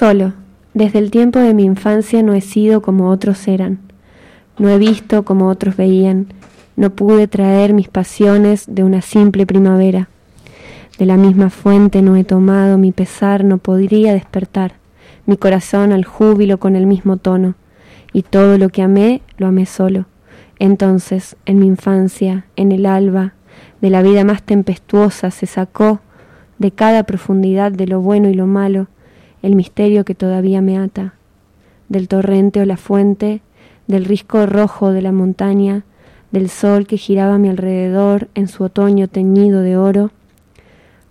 Solo, desde el tiempo de mi infancia no he sido como otros eran, no he visto como otros veían, no pude traer mis pasiones de una simple primavera. De la misma fuente no he tomado mi pesar, no podría despertar mi corazón al júbilo con el mismo tono, y todo lo que amé lo amé solo. Entonces, en mi infancia, en el alba, de la vida más tempestuosa se sacó de cada profundidad de lo bueno y lo malo el misterio que todavía me ata, del torrente o la fuente, del risco rojo de la montaña, del sol que giraba a mi alrededor en su otoño teñido de oro,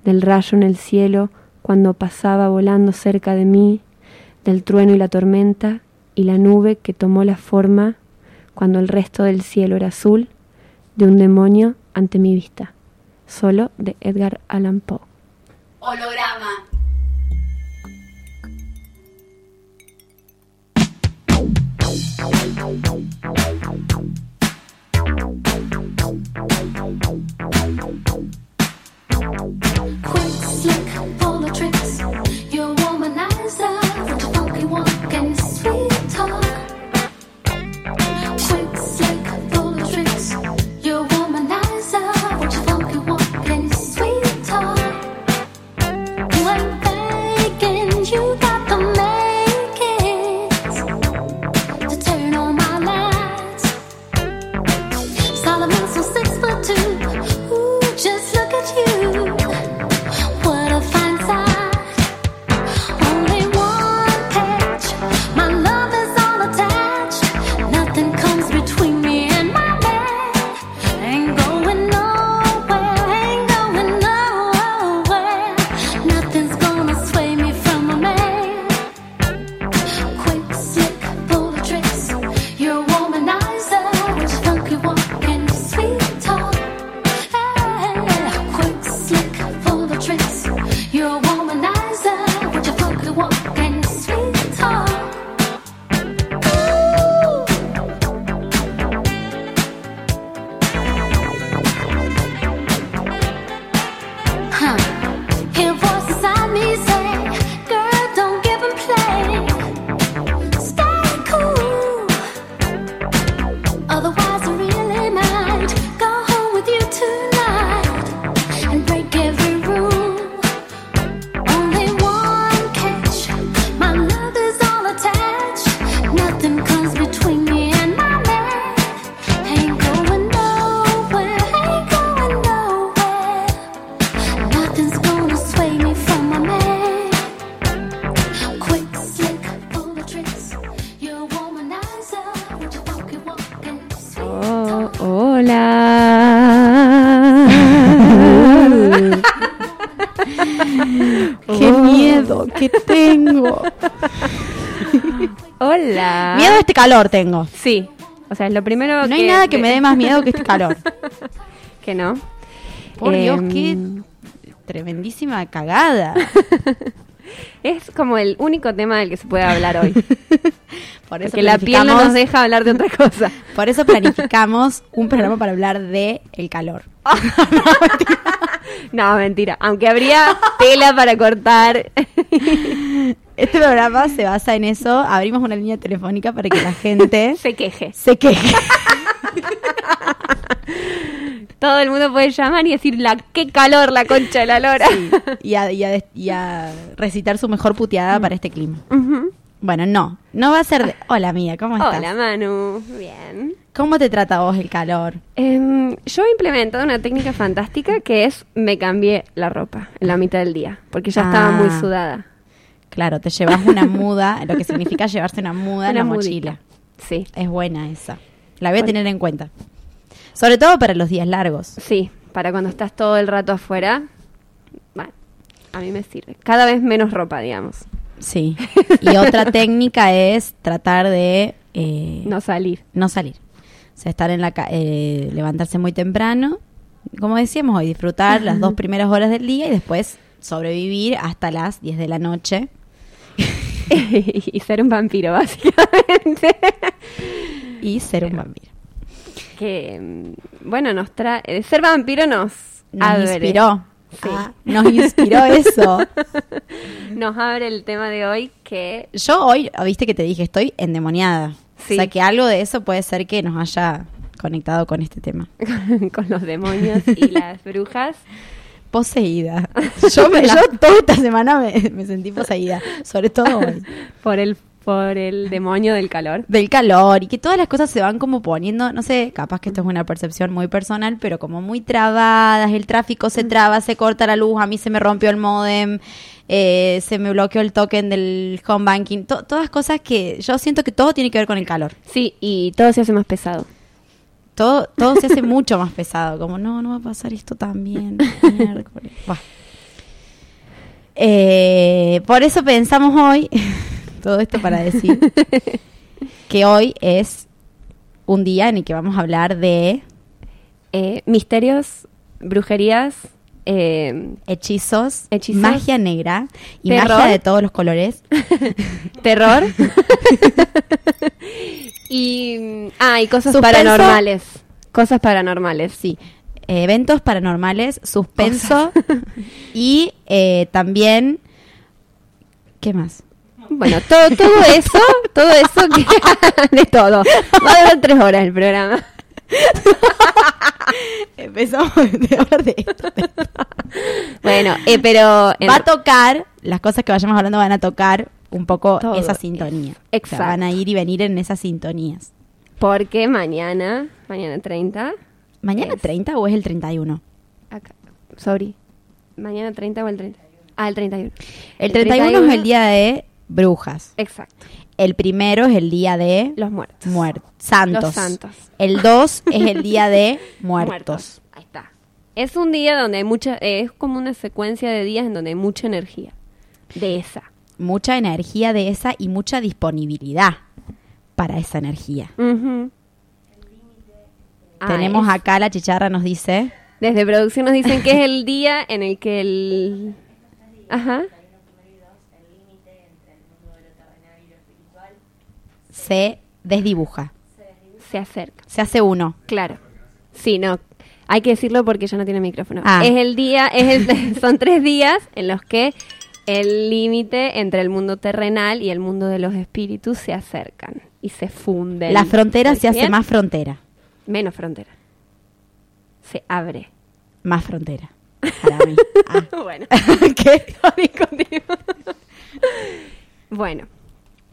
del rayo en el cielo cuando pasaba volando cerca de mí, del trueno y la tormenta, y la nube que tomó la forma, cuando el resto del cielo era azul, de un demonio ante mi vista. Solo de Edgar Allan Poe. Holograma. Quick, slick, full of tricks. You're a womanizer with your funky walk and calor tengo. Sí. O sea, es lo primero No hay nada que me dé más miedo que este calor. que no. Por Dios, Em, qué tremendísima cagada. Es como el único tema del que se puede hablar hoy. Por eso Porque la piel no nos deja hablar de otra cosa. Por eso planificamos un programa para hablar de el calor. No, mentira. Aunque habría tela para cortar. Este programa se basa en eso. Abrimos una línea telefónica para que la gente se queje. se queje. Todo el mundo puede llamar y decir la qué calor la concha de la lora. Sí, y, a, y a- y a recitar su mejor puteada para este clima. Bueno, no. No va a ser de... Hola, amiga, ¿cómo estás? Hola, Manu. Bien. ¿Cómo te trata vos el calor? Em, yo he implementado una técnica fantástica que es me cambié la ropa en la mitad del día porque ya estaba muy Ah. sudada. Claro, te llevas una muda, lo que significa llevarse una muda en la mudita. mochila. Sí, Es buena esa. La voy a Bueno. tener en cuenta. Sobre todo para los días largos. sí, para cuando estás todo el rato afuera. Bueno, a mí me sirve. Cada vez menos ropa, digamos. Sí. Y otra técnica es tratar de eh, No salir. no salir. O sea, estar en la ca- eh, levantarse muy temprano, como decíamos hoy, disfrutar las dos primeras horas del día y después sobrevivir hasta las 10 de la noche. y ser un vampiro, básicamente. y ser un vampiro. que, bueno, nos trae. Ser vampiro nos, Nos abre. inspiró. Ah, nos inspiró eso. Nos abre el tema de hoy que Yo hoy, viste que te dije, estoy endemoniada. Sí. O sea que algo de eso puede ser que nos haya conectado con este tema. con los demonios y las brujas. Poseída. Yo, me, yo toda esta semana me, me sentí poseída, sobre todo hoy. por el por el demonio del calor. Del calor y que todas las cosas se van como poniendo, no sé, capaz que esto es una percepción muy personal, pero como muy trabadas, el tráfico se traba, se corta la luz, a mí se me rompió el modem, eh, se me bloqueó el token del home banking, to- todas cosas que yo siento que todo tiene que ver con el calor. Sí, y todo se hace más pesado. Todo, todo se hace mucho más pesado, como no, no va a pasar esto también. miércoles. Eh, por eso pensamos hoy, todo esto para decir que hoy es un día en el que vamos a hablar de Eh, misterios, brujerías, eh, hechizos, Hechizos. magia negra y Terror. magia de todos los colores. terror y ah, y cosas Suspenso. paranormales. Cosas paranormales, sí. eh, eventos paranormales, suspenso y eh, también... ¿Qué más? Bueno, todo, todo eso, todo eso que de todo. Va a durar tres horas el programa. Empezamos de hablar de esto. Bueno, eh, pero Va a tocar, las cosas que vayamos hablando van a tocar un poco Todo. esa sintonía. Exacto. O sea, van a ir y venir en esas sintonías. porque mañana, mañana 30, ¿Mañana Es. 30 o es el 31? acá, sorry, mañana 30 o el 30. Ah, el 31. El 31, es el día de brujas. Exacto. El primero es el día de Los muertos. muertos. Santos. Los santos. El 2 es el día de muertos. Ahí está. Es un día donde hay mucha, eh, es como una secuencia de días en donde hay mucha energía. De esa. Mucha energía de esa y mucha disponibilidad para esa energía. Ah, Tenemos acá, la chicharra nos dice, Desde producción nos dicen que es el día en el que el... Ajá. se desdibuja. Se acerca. Se hace uno. Claro. Sí, no. Hay que decirlo porque ya no tiene micrófono. Ah. Es el día, es el, son tres días en los que el límite entre el mundo terrenal y el mundo de los espíritus se acercan y se funden. La frontera se hace más frontera. Menos frontera. Se abre. Más frontera. Para mí. Ah. bueno. ¿Qué? Bueno.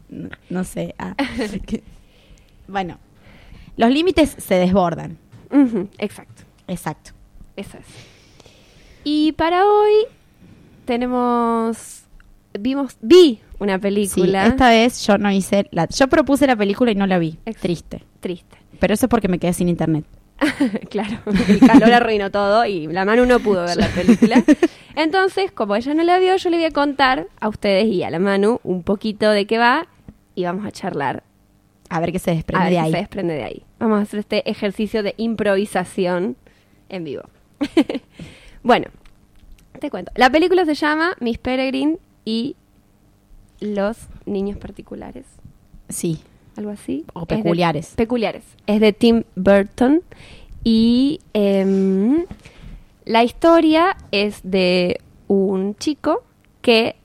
No, no sé. ah. Bueno, los límites se desbordan. Exacto. Exacto. Eso es. Y para hoy tenemos vimos vi una Sí, película esta vez yo no hice la. Yo propuse la película y no la vi. Ex- Triste. triste. Pero eso es porque me quedé sin internet. claro, el calor arruinó todo y la mano no pudo ver la película. Entonces, como ella no la vio, yo le voy a contar a ustedes y a la Manu un poquito de qué va y vamos a charlar A ver qué se a desprende ver de qué ahí. se desprende de ahí. Vamos a hacer este ejercicio de improvisación en vivo. bueno, te cuento. La película se llama Miss Peregrine y los niños particulares. Sí. Algo así. O Es de- peculiares. peculiares. Es de Tim Burton. Y em, la historia es de un chico que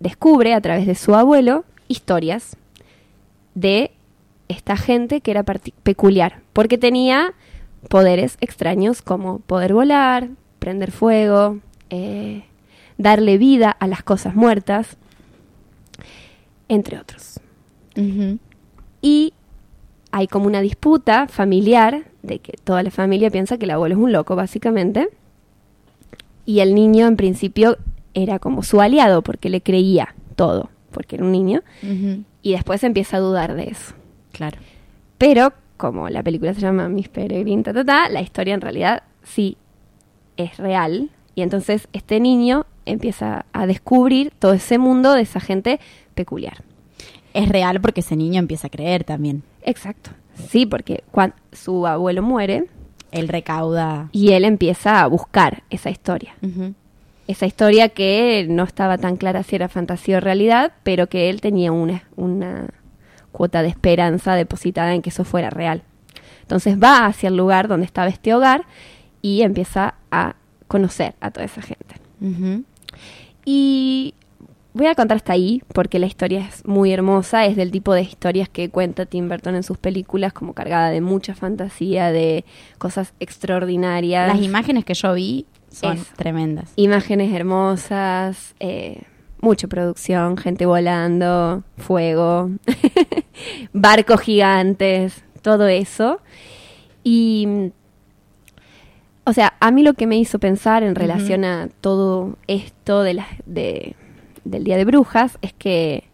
descubre a través de su abuelo historias de esta gente que era peculiar, porque tenía poderes extraños como poder volar, prender fuego, eh, darle vida a las cosas muertas, entre otros. Y hay como una disputa familiar de que toda la familia piensa que el abuelo es un loco, básicamente. Y el niño en principio era como su aliado porque le creía todo, porque era un niño. Y después empieza a dudar de eso. Claro. Pero como la película se llama Miss Peregrine, ta, ta, ta, la historia en realidad sí es real. Y entonces este niño empieza a descubrir todo ese mundo de esa gente peculiar. Es real porque ese niño empieza a creer también. Exacto. Sí, porque cuando su abuelo muere Él recauda. y él empieza a buscar esa historia. Esa historia que no estaba tan clara si era fantasía o realidad, pero que él tenía una, una cuota de esperanza depositada en que eso fuera real. Entonces va hacia el lugar donde estaba este hogar y empieza a conocer a toda esa gente. Y voy a contar hasta ahí, porque la historia es muy hermosa, es del tipo de historias que cuenta Tim Burton en sus películas, como cargada de mucha fantasía, de cosas extraordinarias. Las imágenes que yo vi son tremendas. Imágenes hermosas, eh, mucha producción, gente volando, fuego, barcos gigantes, todo eso. Y, o sea, a mí lo que me hizo pensar en relación a todo esto de las de, del Día de Brujas es que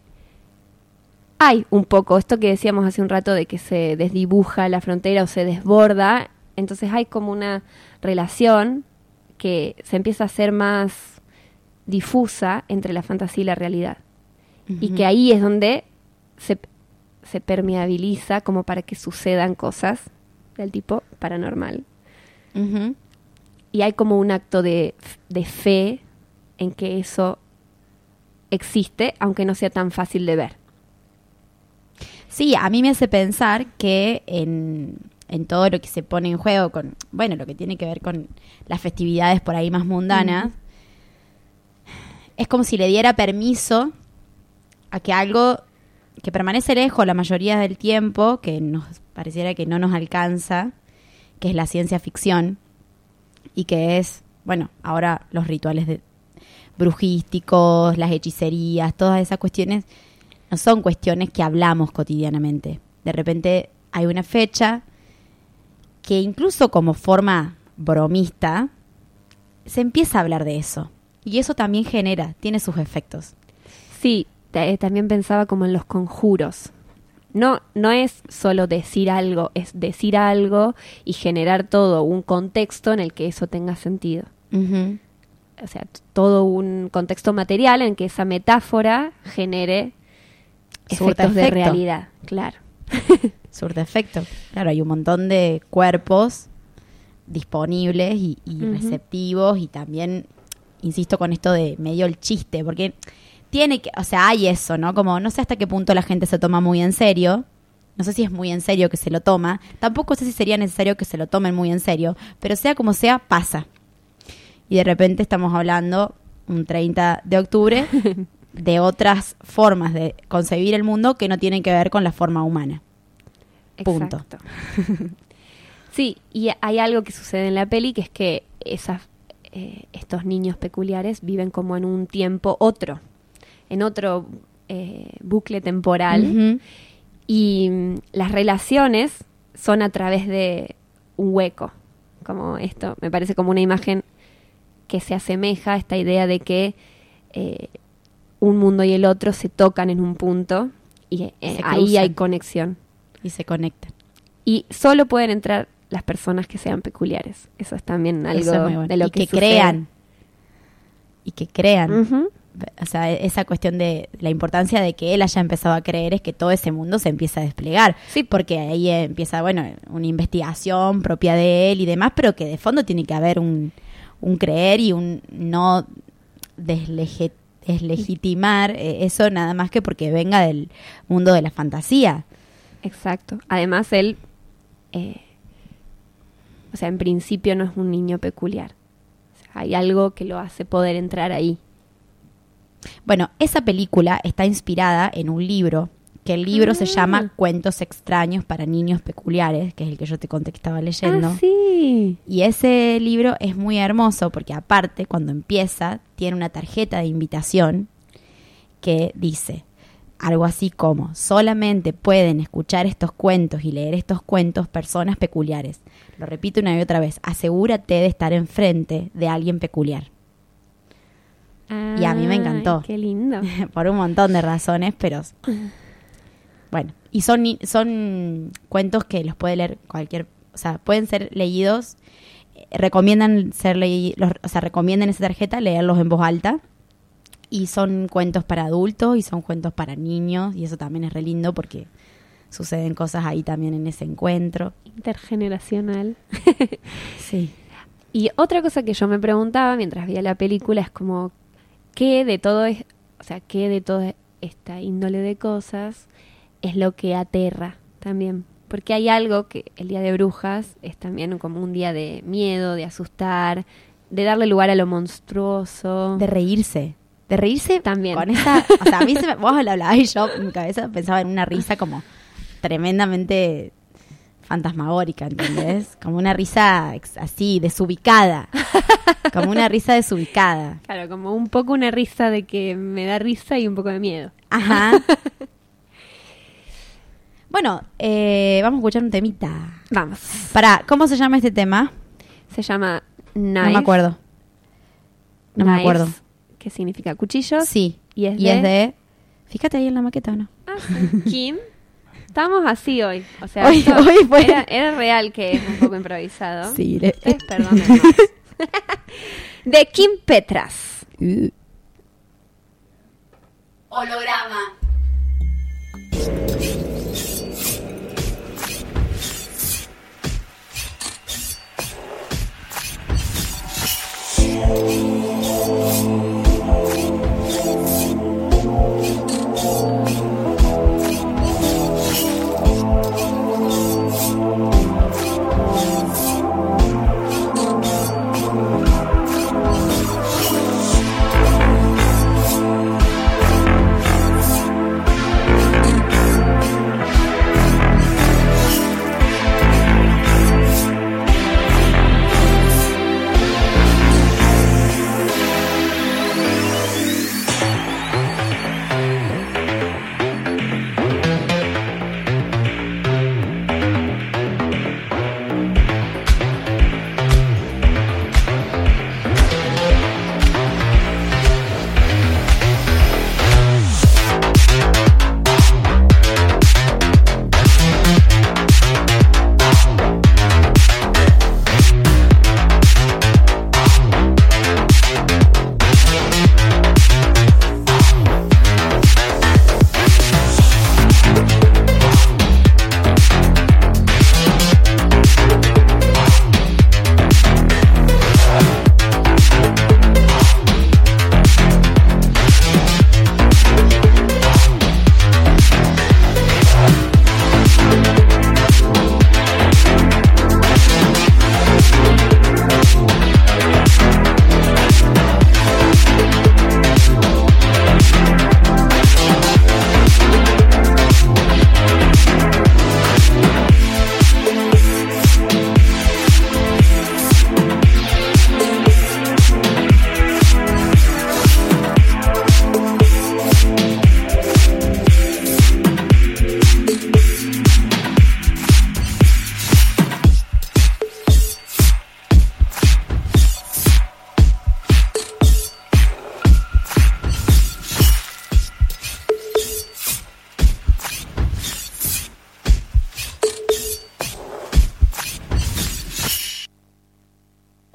hay un poco esto que decíamos hace un rato de que se desdibuja la frontera o se desborda, entonces hay como una relación que se empieza a hacer más difusa entre la fantasía y la realidad. Y que ahí es donde se, se permeabiliza como para que sucedan cosas del tipo paranormal. Y hay como un acto de, de fe en que eso existe, aunque no sea tan fácil de ver. Sí, a mí me hace pensar que en, en todo lo que se pone en juego, con bueno, lo que tiene que ver con las festividades por ahí más mundanas, es como si le diera permiso a que algo que permanece lejos la mayoría del tiempo, que nos pareciera que no nos alcanza, que es la ciencia ficción, y que es, bueno, ahora los rituales de, brujísticos, las hechicerías, todas esas cuestiones, no son cuestiones que hablamos cotidianamente. De repente hay una fecha que incluso como forma bromista, se empieza a hablar de eso. Y eso también genera, tiene sus efectos. Sí, eh, también pensaba como en los conjuros. No, no es solo decir algo, es decir algo y generar todo un contexto en el que eso tenga sentido. O sea, todo un contexto material en que esa metáfora genere efectos de realidad. Claro. Surte efecto. Claro, hay un montón de cuerpos disponibles y, receptivos y también, insisto con esto de medio el chiste, porque tiene que, o sea, hay eso, ¿no? Como no sé hasta qué punto la gente se toma muy en serio. No sé si es muy en serio que se lo toma. Tampoco sé si sería necesario que se lo tomen muy en serio. Pero sea como sea, pasa. Y de repente estamos hablando un 30 de octubre de otras formas de concebir el mundo que no tienen que ver con la forma humana. Punto. Exacto. sí, y hay algo que sucede en la peli que es que esas, eh, estos niños peculiares viven como en un tiempo otro, en otro eh, bucle temporal. Y mm, las relaciones son a través de un hueco. Como esto, me parece como una imagen que se asemeja a esta idea de que eh, un mundo y el otro se tocan en un punto y eh, ahí hay conexión. Y se conectan. Y solo pueden entrar las personas que sean peculiares. Eso es también algo es bueno. de lo y que, crean. Y que crean. Ujú. O sea, esa cuestión de la importancia de que él haya empezado a creer es que todo ese mundo se empieza a desplegar. Sí, porque ahí empieza, bueno, una investigación propia de él y demás, pero que de fondo tiene que haber un, un creer y un no deslegitimar eh, eso nada más que porque venga del mundo de la fantasía. Exacto. Además, él, eh, o sea, en principio no es un niño peculiar. O sea, hay algo que lo hace poder entrar ahí. Bueno, esa película está inspirada en un libro, que el libro se Ah. llama Cuentos extraños para niños peculiares, que es el que yo te conté que estaba leyendo. Ah, sí. Y ese libro es muy hermoso porque aparte, cuando empieza, tiene una tarjeta de invitación que dice algo así como, solamente pueden escuchar estos cuentos y leer estos cuentos personas peculiares. Lo repito una y otra vez, asegúrate de estar enfrente de alguien peculiar. Y a mí me encantó. Qué lindo. por un montón de razones, pero bueno, y son son cuentos que los puede leer cualquier, o sea, pueden ser leídos, eh, recomiendan ser leídos, o sea, recomiendan esa tarjeta leerlos en voz alta. Y son cuentos para adultos y son cuentos para niños y eso también es re lindo porque suceden cosas ahí también en ese encuentro. Intergeneracional. Sí. Y otra cosa que yo me preguntaba mientras veía la película es como, ¿qué de todo es, o sea, qué de toda esta índole de cosas es lo que aterra también? Porque hay algo que el Día de Brujas es también como un día de miedo, de asustar, de darle lugar a lo monstruoso. De reírse. De reírse También. Con esa. O sea, a mí se me. Vos lo hablabas y yo en mi cabeza pensaba en una risa como tremendamente fantasmagórica, ¿entendés? Como una risa así, desubicada. Como una risa desubicada. Claro, como un poco una risa de que me da risa y un poco de miedo. Ajá. Bueno, eh, vamos a escuchar un temita. Vamos. Para, ¿cómo se llama este tema? Se llama Knife. No me acuerdo. No me acuerdo. Que significa cuchillos. Sí. Y es y de- es de. Fíjate ahí en la maqueta, ¿o no? Ah, sí. Kim. Estamos así hoy. O sea, Hoy- esto hoy fue- era, era real que es un poco improvisado. Sí. le- Ustedes de Kim Petras. Uh. Holograma.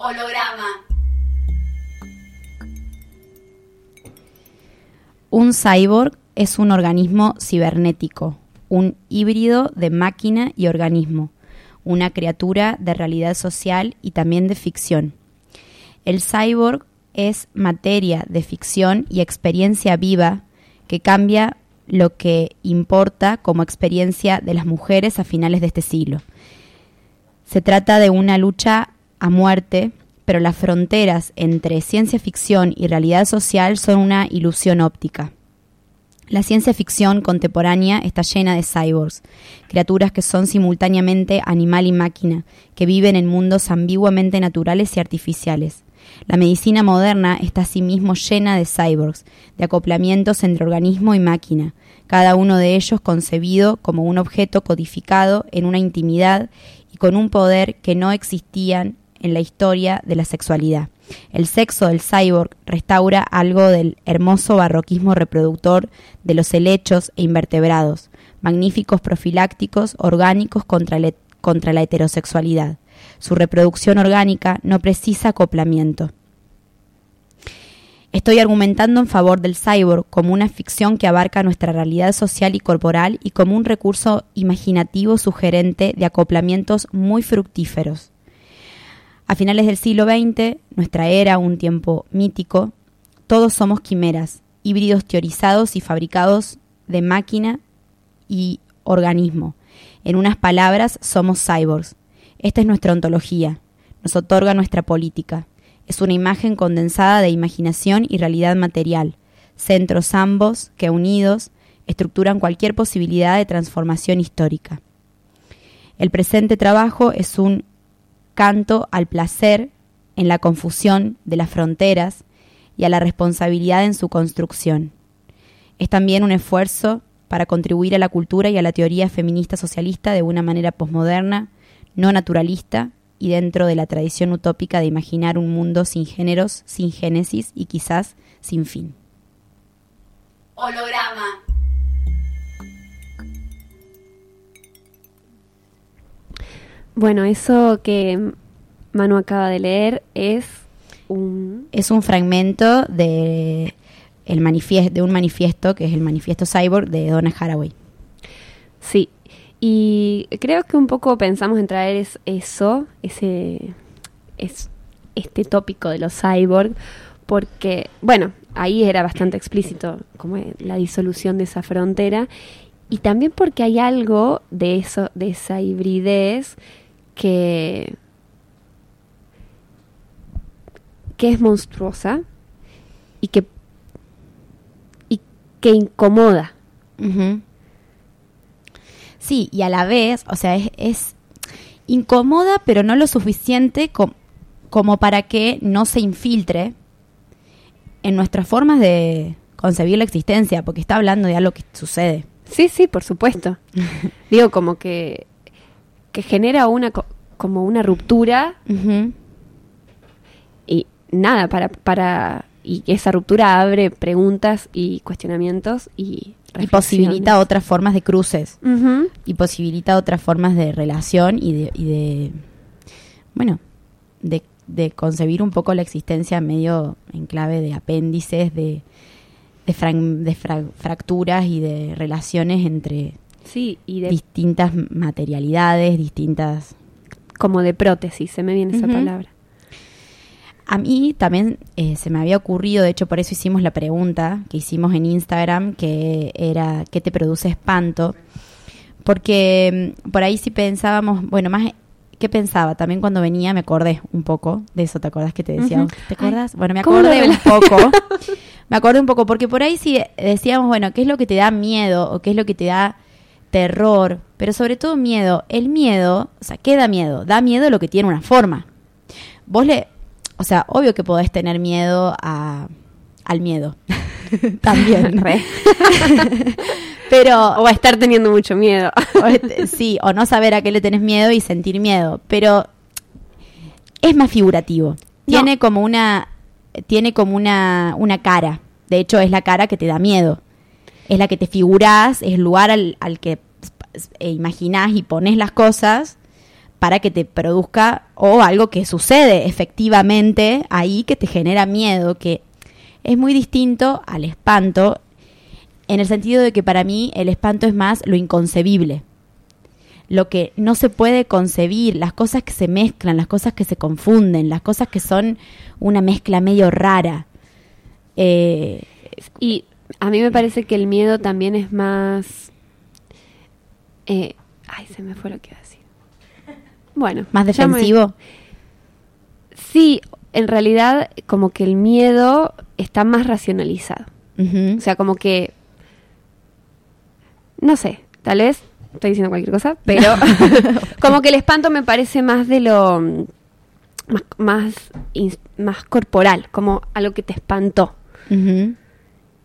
Holograma. Un cyborg es un organismo cibernético, un híbrido de máquina y organismo, una criatura de realidad social y también de ficción. El cyborg es materia de ficción y experiencia viva que cambia lo que importa como experiencia de las mujeres a finales de este siglo. Se trata de una lucha a muerte, pero las fronteras entre ciencia ficción y realidad social son una ilusión óptica. La ciencia ficción contemporánea está llena de cyborgs, criaturas que son simultáneamente animal y máquina, que viven en mundos ambiguamente naturales y artificiales. La medicina moderna está asimismo llena de cyborgs, de acoplamientos entre organismo y máquina, cada uno de ellos concebido como un objeto codificado en una intimidad y con un poder que no existían en la historia de la sexualidad. El sexo del cyborg restaura algo del hermoso barroquismo reproductor de los helechos e invertebrados, magníficos profilácticos orgánicos contra, la- heterosexualidad. Su reproducción orgánica no precisa acoplamiento. Estoy argumentando en favor del cyborg como una ficción que abarca nuestra realidad social y corporal y como un recurso imaginativo sugerente de acoplamientos muy fructíferos. A finales del siglo XX, nuestra era, un tiempo mítico, todos somos quimeras, híbridos teorizados y fabricados de máquina y organismo. En unas palabras, somos cyborgs. Esta es nuestra ontología, nos otorga nuestra política. Es una imagen condensada de imaginación y realidad material, centros ambos que unidos estructuran cualquier posibilidad de transformación histórica. El presente trabajo es un canto al placer en la confusión de las fronteras y a la responsabilidad en su construcción. Es también un esfuerzo para contribuir a la cultura y a la teoría feminista socialista de una manera posmoderna, no naturalista y dentro de la tradición utópica de imaginar un mundo sin géneros, sin génesis y quizás sin fin. holograma, Bueno, eso que Manu acaba de leer es un... Es un fragmento de, el manifiesto, de un manifiesto que es el manifiesto cyborg de Donna Haraway. Sí, y creo que un poco pensamos en traer es- eso, ese, es, este tópico de los cyborg, porque, bueno, ahí era bastante explícito como la disolución de esa frontera, y también porque hay algo de eso, de esa hibridez que, que es monstruosa y que, y que incomoda. Sí, y a la vez, o sea, es, es incómoda, pero no lo suficiente com- como para que no se infiltre en nuestras formas de concebir la existencia, porque está hablando de algo que sucede. Sí, sí, por supuesto. Digo, como que, que genera una co- como una ruptura y nada, para, para y que esa ruptura abre preguntas y cuestionamientos y Y posibilita otras formas de cruces. Y posibilita otras formas de relación y de, y de bueno, de, de concebir un poco la existencia medio en clave de apéndices, de, de, de fra- fracturas y de relaciones entre Sí, y de, distintas materialidades, distintas... como de prótesis, se me viene esa palabra. A mí también eh, se me había ocurrido, de hecho por eso hicimos la pregunta que hicimos en Instagram, que era ¿qué te produce espanto? Porque mm, por ahí sí pensábamos, bueno, más ¿qué pensaba? También cuando venía me acordé un poco de eso, ¿te acordás que te decía? ¿Te acordás? bueno, me ¿cómo lo acordé un poco. me acordé un poco porque por ahí sí decíamos, bueno, ¿qué es lo que te da miedo o qué es lo que te da terror? Pero sobre todo miedo. El miedo, o sea, ¿qué da miedo? Da miedo lo que tiene una forma vos le, o sea, obvio que podés tener miedo a, al miedo. También, re. Pero, O a estar teniendo mucho miedo. o sí, o no saber a qué le tenés miedo y sentir miedo. Pero es más figurativo. Tiene como una, tiene como una, una cara. De hecho, es la cara que te da miedo. Es la que te figurás, es el lugar al, al que eh, imaginás y pones las cosas para que te produzca o algo que sucede efectivamente ahí que te genera miedo, que es muy distinto al espanto en el sentido de que para mí el espanto es más lo inconcebible, lo que no se puede concebir, las cosas que se mezclan, las cosas que se confunden, las cosas que son una mezcla medio rara. Eh, Y a mí me parece que el miedo también es más... eh, ay, se me fue lo que iba a decir. Bueno. más me- defensivo. Sí, en realidad como que el miedo está más racionalizado. O sea, como que... No sé, tal vez estoy diciendo cualquier cosa, pero como que el espanto me parece más de lo... Más, más, corporal, como algo que te espantó.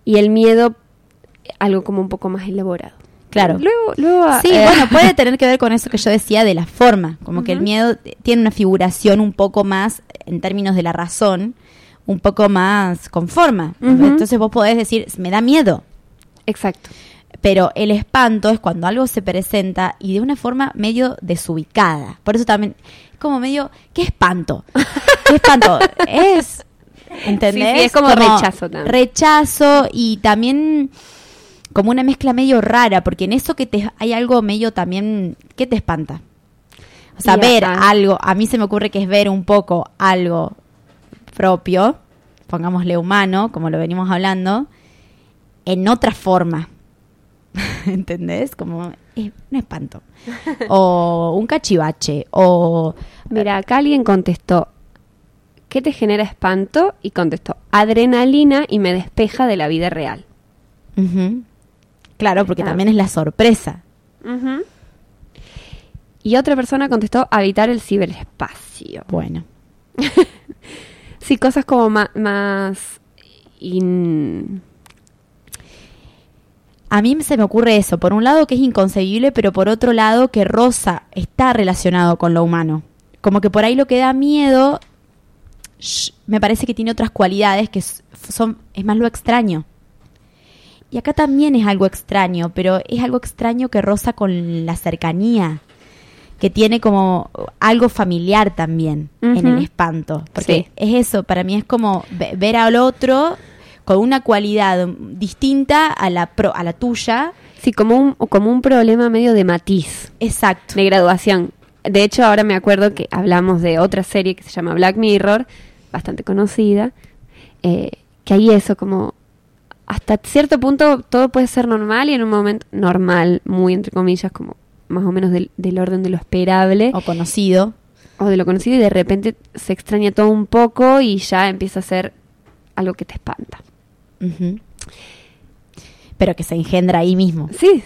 Y el miedo, algo como un poco más elaborado. Claro. Luego, luego Sí, eh, bueno, puede tener que ver con eso que yo decía de la forma, como que el miedo tiene una figuración un poco más, en términos de la razón, un poco más con forma. Ujú. Entonces vos podés decir, me da miedo, Exacto. pero el espanto es cuando algo se presenta y de una forma medio desubicada. Por eso también, como medio, ¿qué espanto? ¿Qué espanto? es, ¿entendés? Sí, sí, es como rechazo también. Rechazo y también como una mezcla medio rara, porque en eso que te hay algo medio también, ¿qué te espanta? O sea, Y ver acá- algo, a mí se me ocurre que es ver un poco algo propio, pongámosle humano, como lo venimos hablando, en otra forma. ¿Entendés? Como es un espanto. O un cachivache. O Mira, acá alguien contestó ¿qué te genera espanto? Y contestó, adrenalina y me despeja de la vida real. Claro, porque también es la sorpresa. Y otra persona contestó, habitar el ciberespacio. Bueno. Sí, cosas como más... in- A mí se me ocurre eso, por un lado que es inconcebible, pero por otro lado que Rosa está relacionado con lo humano. Como que por ahí lo que da miedo, me parece que tiene otras cualidades que son, es más lo extraño. Y acá también es algo extraño, pero es algo extraño que roza con la cercanía, que tiene como algo familiar también en el espanto. Porque Sí. es eso, para mí es como ve- ver al otro con una cualidad distinta a la, pro- a la tuya. Sí, como un, como un problema medio de matiz, Exacto. de graduación. De hecho, ahora me acuerdo que hablamos de otra serie que se llama Black Mirror, bastante conocida, eh, que ahí eso, como hasta cierto punto todo puede ser normal y en un momento normal, muy entre comillas, como más o menos del, del orden de lo esperable O conocido. o de lo conocido y de repente se extraña todo un poco y ya empieza a ser algo que te espanta. Pero que se engendra ahí mismo. Sí,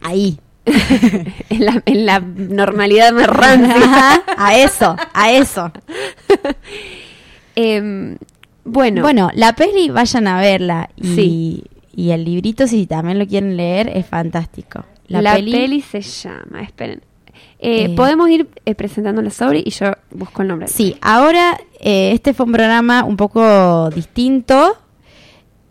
Ahí. en la, en la normalidad más rancia. A eso, a eso. Em, bueno, Bueno, la peli vayan a verla y, Sí. y el librito si también lo quieren leer es fantástico. la, La, peli... peli, se llama, esperen. Eh, Eh. Podemos ir eh, presentando la sobre y yo busco el nombre. Sí, ahora eh, este fue un programa un poco distinto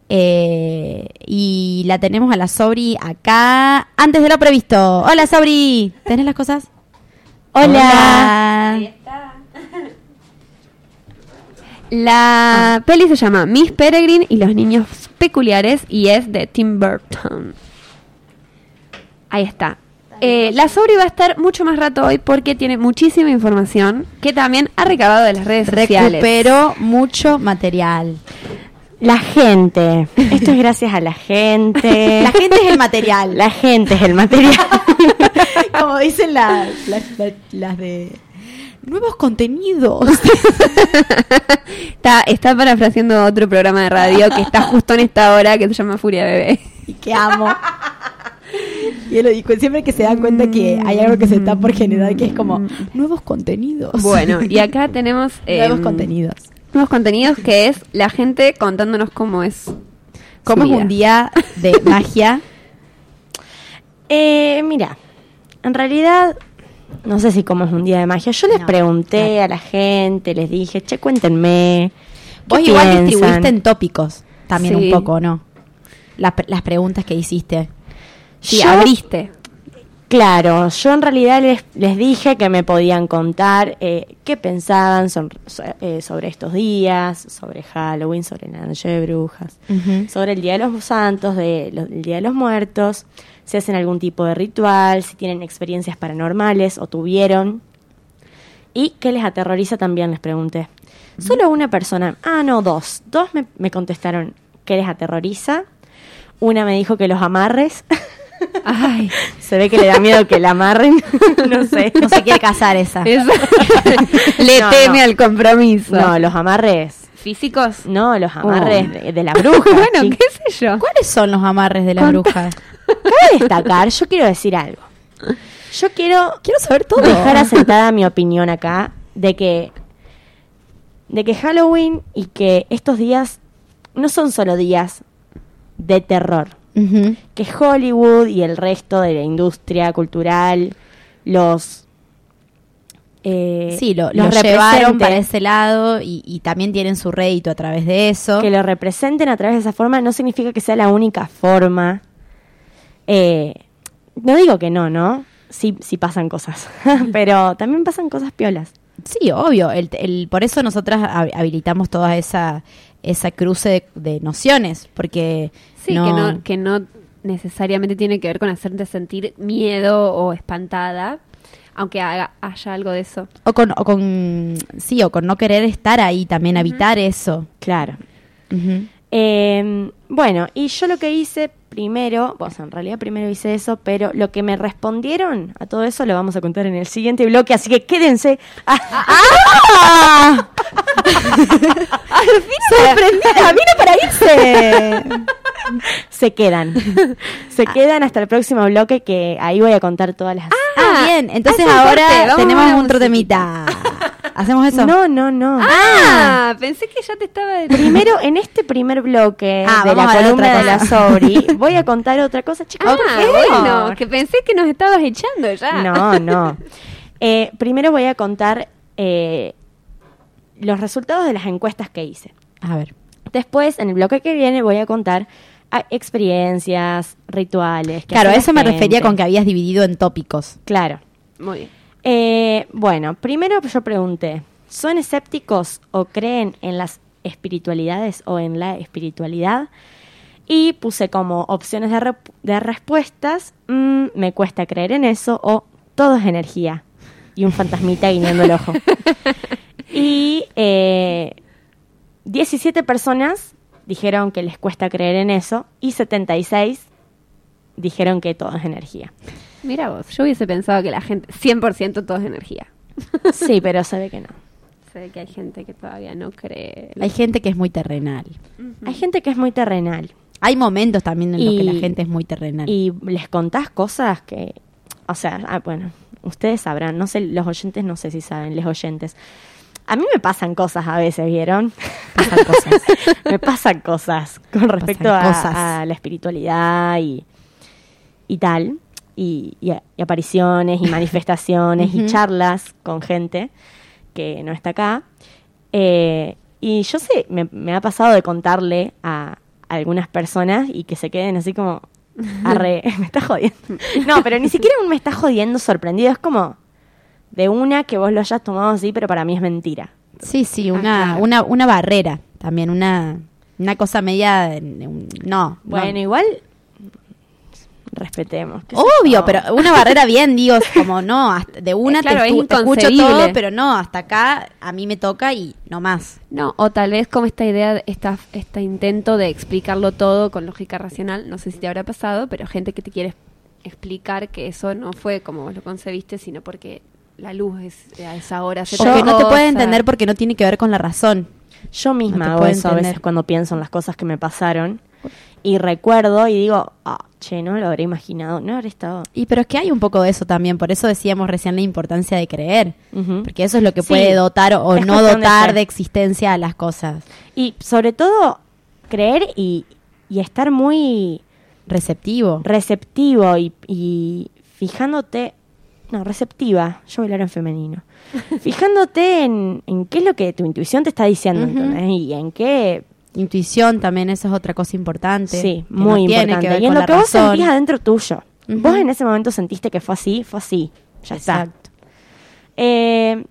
eh, y la tenemos a la Sobri acá antes de lo previsto. Hola Sobri, ¿tenés las cosas? Hola. La peli se llama Miss Peregrine y los niños peculiares y es de Tim Burton. Ahí está. Eh, la Sobri va a estar mucho más rato hoy porque tiene muchísima información que también ha recabado de las redes sociales. Recupero mucho material. La gente. Esto es gracias a la gente. La gente es el material. La gente es el material. Como dicen la- la- la- las de nuevos contenidos. Está, está parafraseando otro programa de radio que está justo en esta hora que se llama Furia Bebé. y que amo. Y dijo, siempre que se dan cuenta que hay algo que se está por generar que es como nuevos contenidos. Bueno, y acá tenemos nuevos em, contenidos. Nuevos contenidos que es la gente contándonos cómo es. ¿Cómo es vida. un día de magia? Eh, mira, en realidad, no sé si como es un día de magia. Yo les No, pregunté a la gente, les dije, che, cuéntenme. ¿qué Vos igual piensan?". distribuiste en tópicos también Sí. un poco, ¿no? Las preguntas que hiciste. Sí, Yo- abriste. Claro, yo en realidad les, les dije que me podían contar eh, qué pensaban son- so- eh, sobre estos días, sobre Halloween, sobre la noche de brujas, sobre el Día de los Santos, de el Día de los Muertos, si hacen algún tipo de ritual, si tienen experiencias paranormales o tuvieron. ¿Y qué les aterroriza también? Les pregunté. Solo una persona, ah, no, dos. Dos me, me contestaron qué les aterroriza. Una me dijo que los amarres. Ay, Se ve que le da miedo que la amarren. no sé. No se quiere casar esa. eso. Le No, teme no. al compromiso. No, los amarres. ¿Físicos? No, los amarres Oh. de, de la bruja. bueno, chica. qué sé yo. ¿Cuáles son los amarres de las Contá. brujas? Cabe destacar, yo quiero decir algo. Yo quiero, Quiero saber todo. dejar asentada mi opinión acá de que de que Halloween y que estos días no son solo días de terror. Que Hollywood y el resto de la industria cultural los eh, Sí, lo, los lo llevaron para ese lado y, y también tienen su rédito a través de eso. que lo representen a través de esa forma no significa que sea la única forma Eh, no digo que no no sí sí pasan cosas pero también pasan cosas piolas Sí, obvio. El, el- por eso nosotras hab- habilitamos toda esa, esa cruce de, de nociones, porque Sí, no, que, no, que no necesariamente tiene que ver con hacerte sentir miedo o espantada, aunque haga- haya algo de eso. o con, o con sí, o con no querer estar ahí también, habitar eso. claro. Eh, bueno, y yo lo que hice primero, pues en realidad primero hice eso, pero lo que me respondieron a todo eso lo vamos a contar en el siguiente bloque, así que quédense. ¡Ah! ¡Sorprendida! ¡Vino para irse! Se quedan. Se quedan hasta el próximo bloque que ahí voy a contar todas las... Ah, bien. Entonces ahora corte, tenemos un temita. ¿Hacemos eso? No, no, no. Ah, pensé que ya te estaba... Primero, en este primer bloque Ah, de la columna de la. Sobri, voy a contar otra cosa, chicos. Ah, bueno, que pensé que nos estabas echando ya. No, no. Eh, primero voy a contar eh, los resultados de las encuestas que hice. A ver. Después, en el bloque que viene, voy a contar ah, experiencias, rituales. que Claro, a eso me refería con que habías dividido en tópicos. Claro. Muy bien. Eh, bueno, primero yo pregunté, ¿son escépticos o creen en las espiritualidades o en la espiritualidad? Y puse como opciones de, de respuestas, mm, me cuesta creer en eso o todo es energía. Y un fantasmita guiñando el ojo. y eh, 17 personas dijeron que les cuesta creer en eso y 76 dijeron que todo es energía. Mira vos, yo hubiese pensado que la gente, 100% todo es energía. Sí, pero se ve que no. Sé que hay gente que todavía no cree. Hay gente que es muy terrenal. Hay gente que es muy terrenal Hay momentos también en los que la gente es muy terrenal. y les contás cosas que, o sea, ah, bueno, ustedes sabrán, no sé, los oyentes no sé si saben, los oyentes. A mí me pasan cosas a veces, ¿vieron? Pasan cosas. me pasan cosas con respecto a, cosas. a la espiritualidad y, y tal, y, y a- y apariciones y manifestaciones y charlas con gente que no está acá. Eh, y yo sé, me, me ha pasado de contarle a, a algunas personas y que se queden así como, arre, me está jodiendo. No, pero ni siquiera un me está jodiendo sorprendido, es como de una que vos lo hayas tomado así, pero para mí es mentira. Sí, sí, Ah, una, claro. una, una barrera también, una, una cosa media... No, Bueno, no. igual respetemos. Obvio, yo. pero una barrera bien, digo, como no, hasta- de una Eh, claro, te, es te escucho todo, pero no, hasta acá a mí me toca y no más. No, o tal vez como esta idea, esta, este intento de explicarlo todo con lógica racional, no sé si te habrá pasado, pero gente que te quiere explicar que eso no fue como vos lo concebiste, sino porque la luz es a esa hora. se Porque no te puede entender porque no tiene que ver con la razón. Yo misma No hago eso a veces cuando pienso en las cosas que me pasaron y recuerdo y digo, ah, che, no lo habré imaginado, no habré estado. Y pero es que hay un poco de eso también, por eso decíamos recién la importancia de creer, porque eso es lo que Sí, puede dotar o no de dotar de existencia a las cosas. Y sobre todo, creer y, y estar muy Receptivo. receptivo y, y fijándote, no, receptiva, yo voy a hablar en femenino, fijándote en, en qué es lo que tu intuición te está diciendo. Y en qué Intuición también, eso es otra cosa importante. Sí, muy no tiene importante. que ver y en con lo que vos sentís adentro tuyo. Vos en ese momento sentiste que fue así, fue así. Ya está. Exacto. Eh,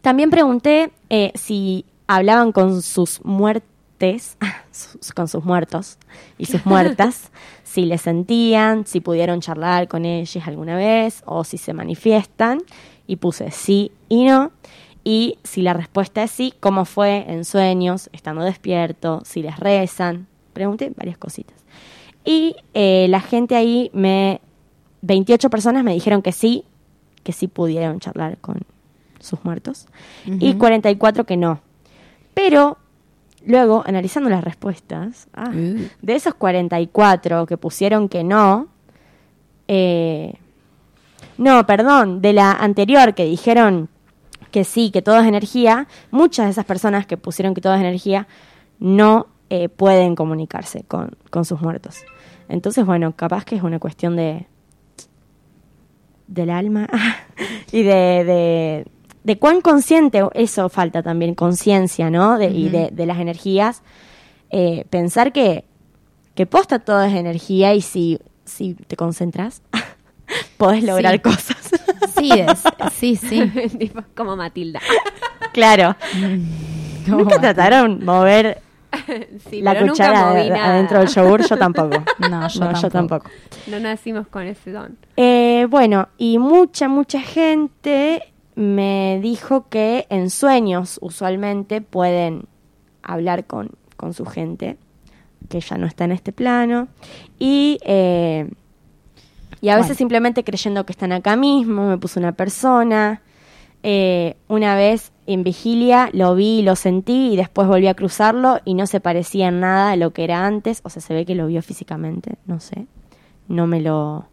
también pregunté eh, si hablaban con sus muertes, con sus muertos y sus muertas, si les sentían, si pudieron charlar con ellos alguna vez o si se manifiestan. Y puse sí y no. Y si la respuesta es sí, ¿cómo fue en sueños, estando despierto, si les rezan? Pregunté varias cositas. Y eh, la gente ahí me... 28 personas me dijeron que sí, que sí pudieron charlar con sus muertos. Y Ujú. 44 que no. Pero luego, analizando las respuestas, ah, Uh. de esos 44 que pusieron que no, eh, no, perdón, de la anterior que dijeron que sí, que todo es energía, muchas de esas personas que pusieron que todo es energía no eh, pueden comunicarse con, con sus muertos. Entonces, bueno, capaz que es una cuestión de del alma y de, de, de cuán consciente, eso falta también, conciencia, ¿no? De, Y de, de las energías. Eh, pensar que, que posta todo es energía y si, si te concentras, podés lograr Sí. cosas. Sí, sí, sí. Tipo, como Matilda. claro. Como Nunca Matilda. trataron mover Sí, la pero cuchara adentro del yogur, yo tampoco. No, yo tampoco. tampoco. No nacimos con ese don. Eh, bueno, y mucha, mucha gente me dijo que en sueños usualmente pueden hablar con, con su gente. que ya no está en este plano. Y, eh, y a veces simplemente creyendo que están acá mismo, me puso una persona. Eh, una vez en vigilia lo vi, lo sentí y después volví a cruzarlo y no se parecía en nada a lo que era antes. O sea, se ve que lo vio físicamente, no sé. No me lo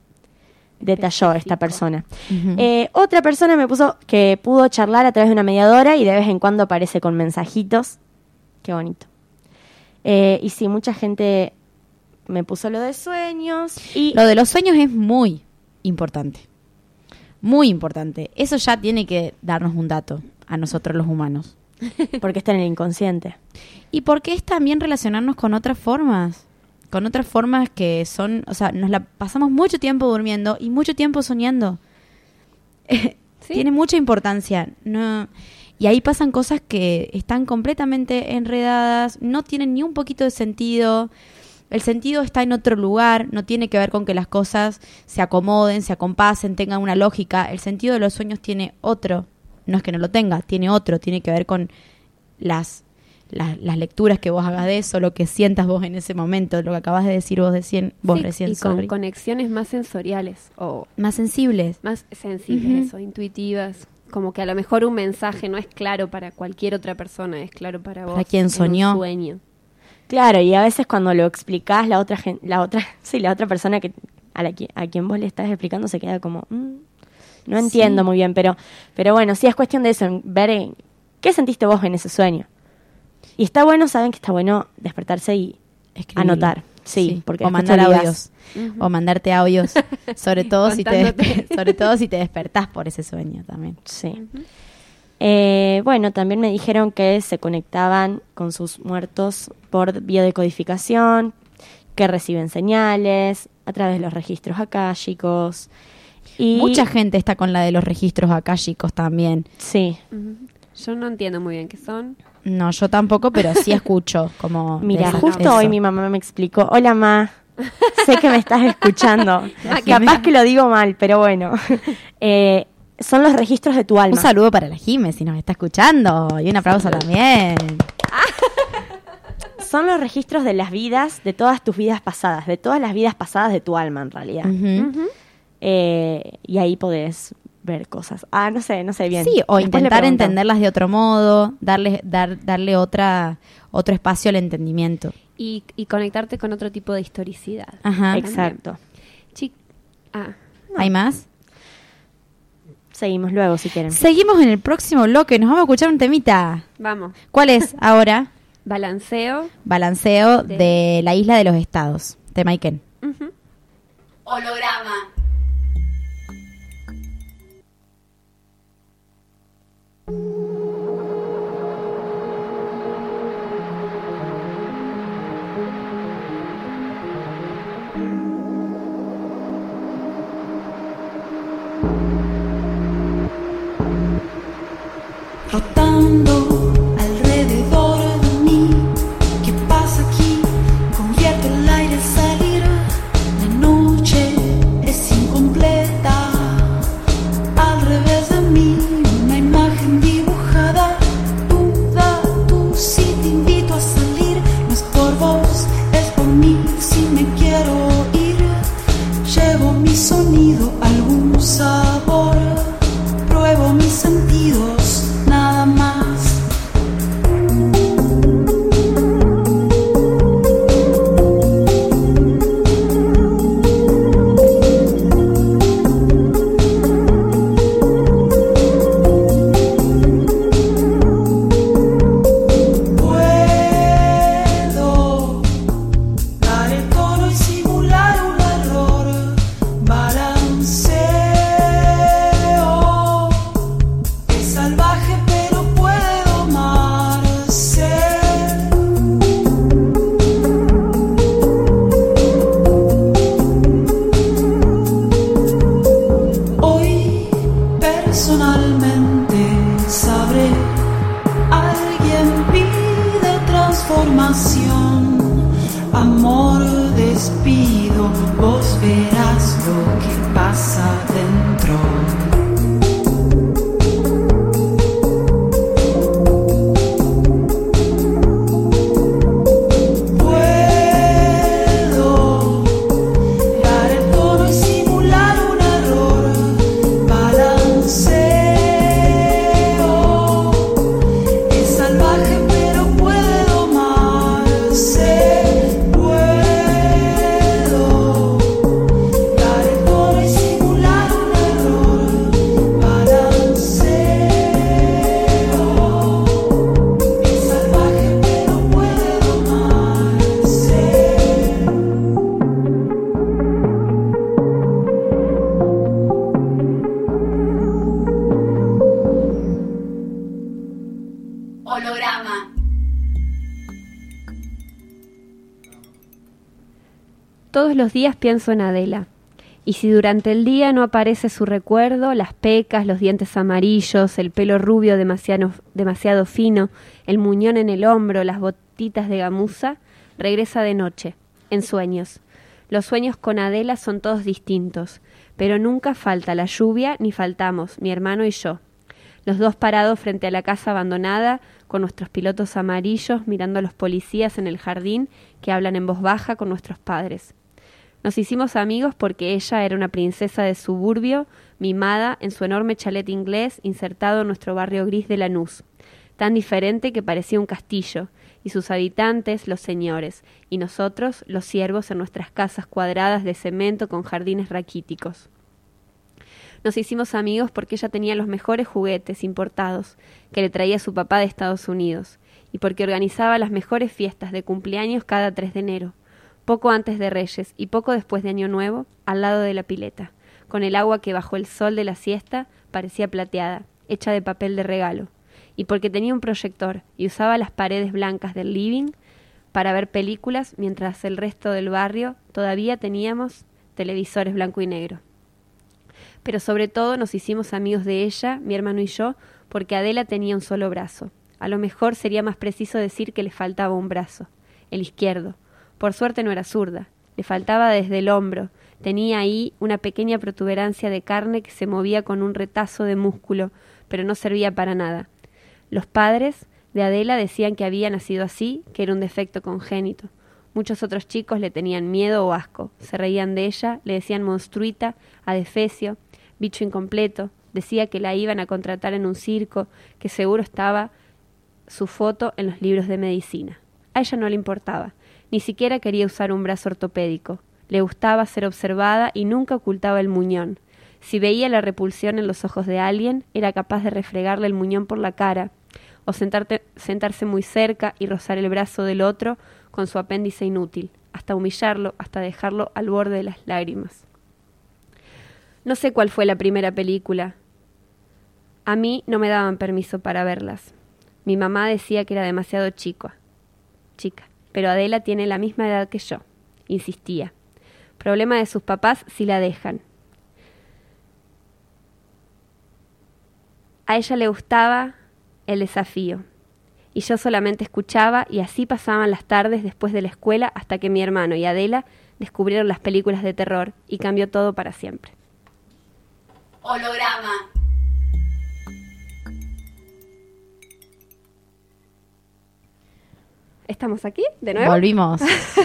detalló esta persona. Eh, otra persona me puso que pudo charlar a través de una mediadora y de vez en cuando aparece con mensajitos. Qué bonito. Eh, y sí, mucha gente me puso lo de sueños y Lo de los sueños es muy importante. Muy importante. Eso ya tiene que darnos un dato a nosotros los humanos. porque está en el inconsciente. Y porque es también relacionarnos con otras formas. Con otras formas que son, o sea, nos la pasamos mucho tiempo durmiendo y mucho tiempo soñando. Sí. Tiene mucha importancia. No, y ahí pasan cosas que están completamente enredadas, no tienen ni un poquito de sentido. El sentido está en otro lugar, no tiene que ver con que las cosas se acomoden, se acompasen, tengan una lógica. El sentido de los sueños tiene otro. No es que no lo tenga, tiene otro, tiene que ver con las, las, las lecturas que vos hagas de eso, lo que sientas vos en ese momento, lo que acabas de decir vos, decien- vos Sí, recién. y con sorry. conexiones más sensoriales o Más sensibles. más sensibles, eso, intuitivas. Como que a lo mejor un mensaje no es claro para cualquier otra persona, es claro para vos. Para quien un soñó. sueño. Claro, y a veces cuando lo explicás, la otra la otra, sí, la otra persona que a, la qui- a quien vos le estás explicando se queda como, "Mm, no entiendo Sí. muy bien, pero, pero bueno, sí es cuestión de eso, ver en- qué sentiste vos en ese sueño. Y está bueno, saben que está bueno despertarse y anotar. Sí, porque o mandar audios. O mandarte audios. sobre todo si te sobre todo si te despertás por ese sueño también. Sí. Eh, bueno, también me dijeron que se conectaban con sus muertos por biodecodificación, que reciben señales a través de los registros akáshicos. Y, Mucha gente está con la de los registros akáshicos también. Sí. Yo no entiendo muy bien qué son. No, yo tampoco, pero sí escucho como mira, justo eso. hoy mi mamá me explicó, hola ma, sé que me estás escuchando. Capaz que lo digo mal, pero bueno. Eh, son los registros de tu alma. Un saludo para la Jime si nos está escuchando y un aplauso también. Son los registros de las vidas, de todas tus vidas pasadas, de todas las vidas pasadas de tu alma en realidad. Eh, y ahí podés ver cosas. Ah, no sé, no sé bien. Sí, o Después intentar entenderlas de otro modo, darle, dar, darle otra, otro espacio al entendimiento. Y, y conectarte con otro tipo de historicidad. Ajá. Exacto. Ah, ¿Hay más? Seguimos luego si quieren. Seguimos en el próximo bloque, nos vamos a escuchar un temita. vamos. ¿Cuál es ahora? Balanceo. Balanceo De- de la isla de los estados, de Maiken. Holograma, rotando Todos los días pienso en Adela. Y si durante el día no aparece su recuerdo, las pecas, los dientes amarillos, el pelo rubio demasiado, demasiado fino, el muñón en el hombro, las botitas de gamuza, regresa de noche, en sueños. Los sueños con Adela son todos distintos, pero nunca falta la lluvia ni faltamos, mi hermano y yo. Los dos parados frente a la casa abandonada, con nuestros pilotos amarillos mirando a los policías en el jardín que hablan en voz baja con nuestros padres. Nos hicimos amigos porque ella era una princesa de suburbio, mimada en su enorme chalet inglés insertado en nuestro barrio gris de Lanús, tan diferente que parecía un castillo, y sus habitantes los señores, y nosotros los siervos en nuestras casas cuadradas de cemento con jardines raquíticos. Nos hicimos amigos porque ella tenía los mejores juguetes importados que le traía su papá de Estados Unidos, y porque organizaba las mejores fiestas de cumpleaños cada 3 de enero poco antes de Reyes y poco después de Año Nuevo, al lado de la pileta, con el agua que bajo el sol de la siesta parecía plateada, hecha de papel de regalo, y porque tenía un proyector y usaba las paredes blancas del living para ver películas mientras el resto del barrio todavía teníamos televisores blanco y negro. Pero sobre todo nos hicimos amigos de ella, mi hermano y yo, porque Adela tenía un solo brazo. A lo mejor sería más preciso decir que le faltaba un brazo, el izquierdo, por suerte no era zurda. Le faltaba desde el hombro. Tenía ahí una pequeña protuberancia de carne que se movía con un retazo de músculo, pero no servía para nada. Los padres de Adela decían que había nacido así, que era un defecto congénito. Muchos otros chicos le tenían miedo o asco, se reían de ella, le decían monstruita, adefesio, bicho incompleto, decía que la iban a contratar en un circo, que seguro estaba su foto en los libros de medicina. A ella no le importaba. Ni siquiera quería usar un brazo ortopédico. Le gustaba ser observada y nunca ocultaba el muñón. Si veía la repulsión en los ojos de alguien, era capaz de refregarle el muñón por la cara, o sentarse muy cerca y rozar el brazo del otro con su apéndice inútil, hasta humillarlo, hasta dejarlo al borde de las lágrimas. No sé cuál fue la primera película. A mí no me daban permiso para verlas. Mi mamá decía que era demasiado chico. Chica pero Adela tiene la misma edad que yo, insistía. Problema de sus papás si la dejan. A ella le gustaba el desafío, y yo solamente escuchaba y así pasaban las tardes después de la escuela hasta que mi hermano y Adela descubrieron las películas de terror y cambió todo para siempre. Holograma. ¿Estamos aquí de nuevo? Volvimos.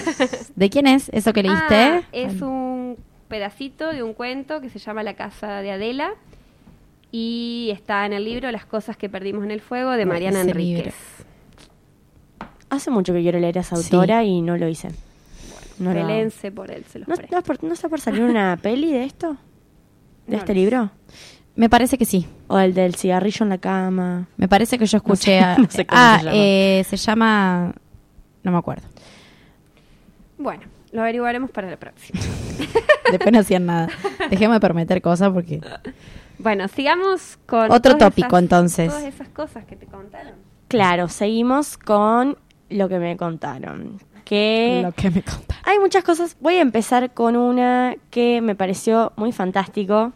¿De quién es eso que leíste? Ah, es un pedacito de un cuento que se llama La casa de Adela y está en el libro Las cosas que perdimos en el fuego de Mariana ese Enríquez. libro. Hace mucho que quiero leer a esa Sí. autora y no lo hice. No, lo. Pelense por él, se los ¿No, no, por- ¿no está por salir una peli de esto? ¿De No este libro? Me parece que sí. ¿O el del cigarrillo en la cama? Me parece que yo escuché sé- a... no sé cómo ah, se llama. eh, se llama... No me acuerdo. Bueno, lo averiguaremos para la próxima. Después no hacían nada. Dejemos de prometer cosas porque... Bueno, sigamos con Otro tópico, esas- entonces. Todas esas cosas que te contaron. Claro, seguimos con lo que me contaron. Que Lo que me contaron. hay muchas cosas. Voy a empezar con una que me pareció muy fantástico.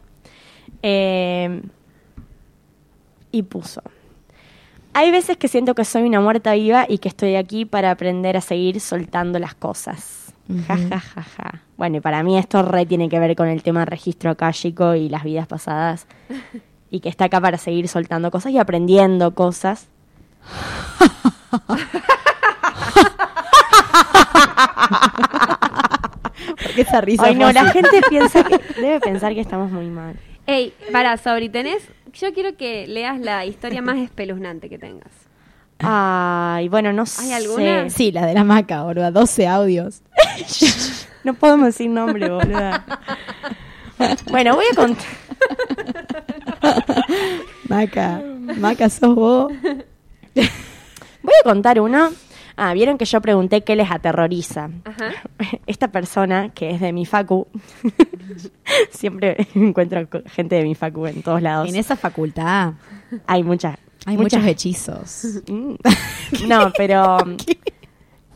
Eh, y puso. Hay veces que siento que soy una muerta viva y que estoy aquí para aprender a seguir soltando las cosas. Ja, ja, ja, ja. Bueno, y para mí esto re tiene que ver con el tema registro akáshico y las vidas pasadas. Y que está acá para seguir soltando cosas y aprendiendo cosas. ¿Por qué esa risa? Ay, no, la gente piensa que, debe pensar que estamos muy mal. Ey, para, Sabri, tenés... Yo quiero que leas la historia más espeluznante que tengas. Ay, bueno, no sé. alguna? Sí, la de la maca, boluda. 12 audios. No podemos decir nombre, boluda. bueno, voy a contar. Maca. Maca, sos vos. Voy a contar uno. Ah, vieron que yo pregunté qué les aterroriza. Ajá. Esta persona, que es de mi facu, siempre encuentro gente de mi facu en todos lados. En esa facultad Hay muchas. hay muchas muchos hechizos. Mm. No, pero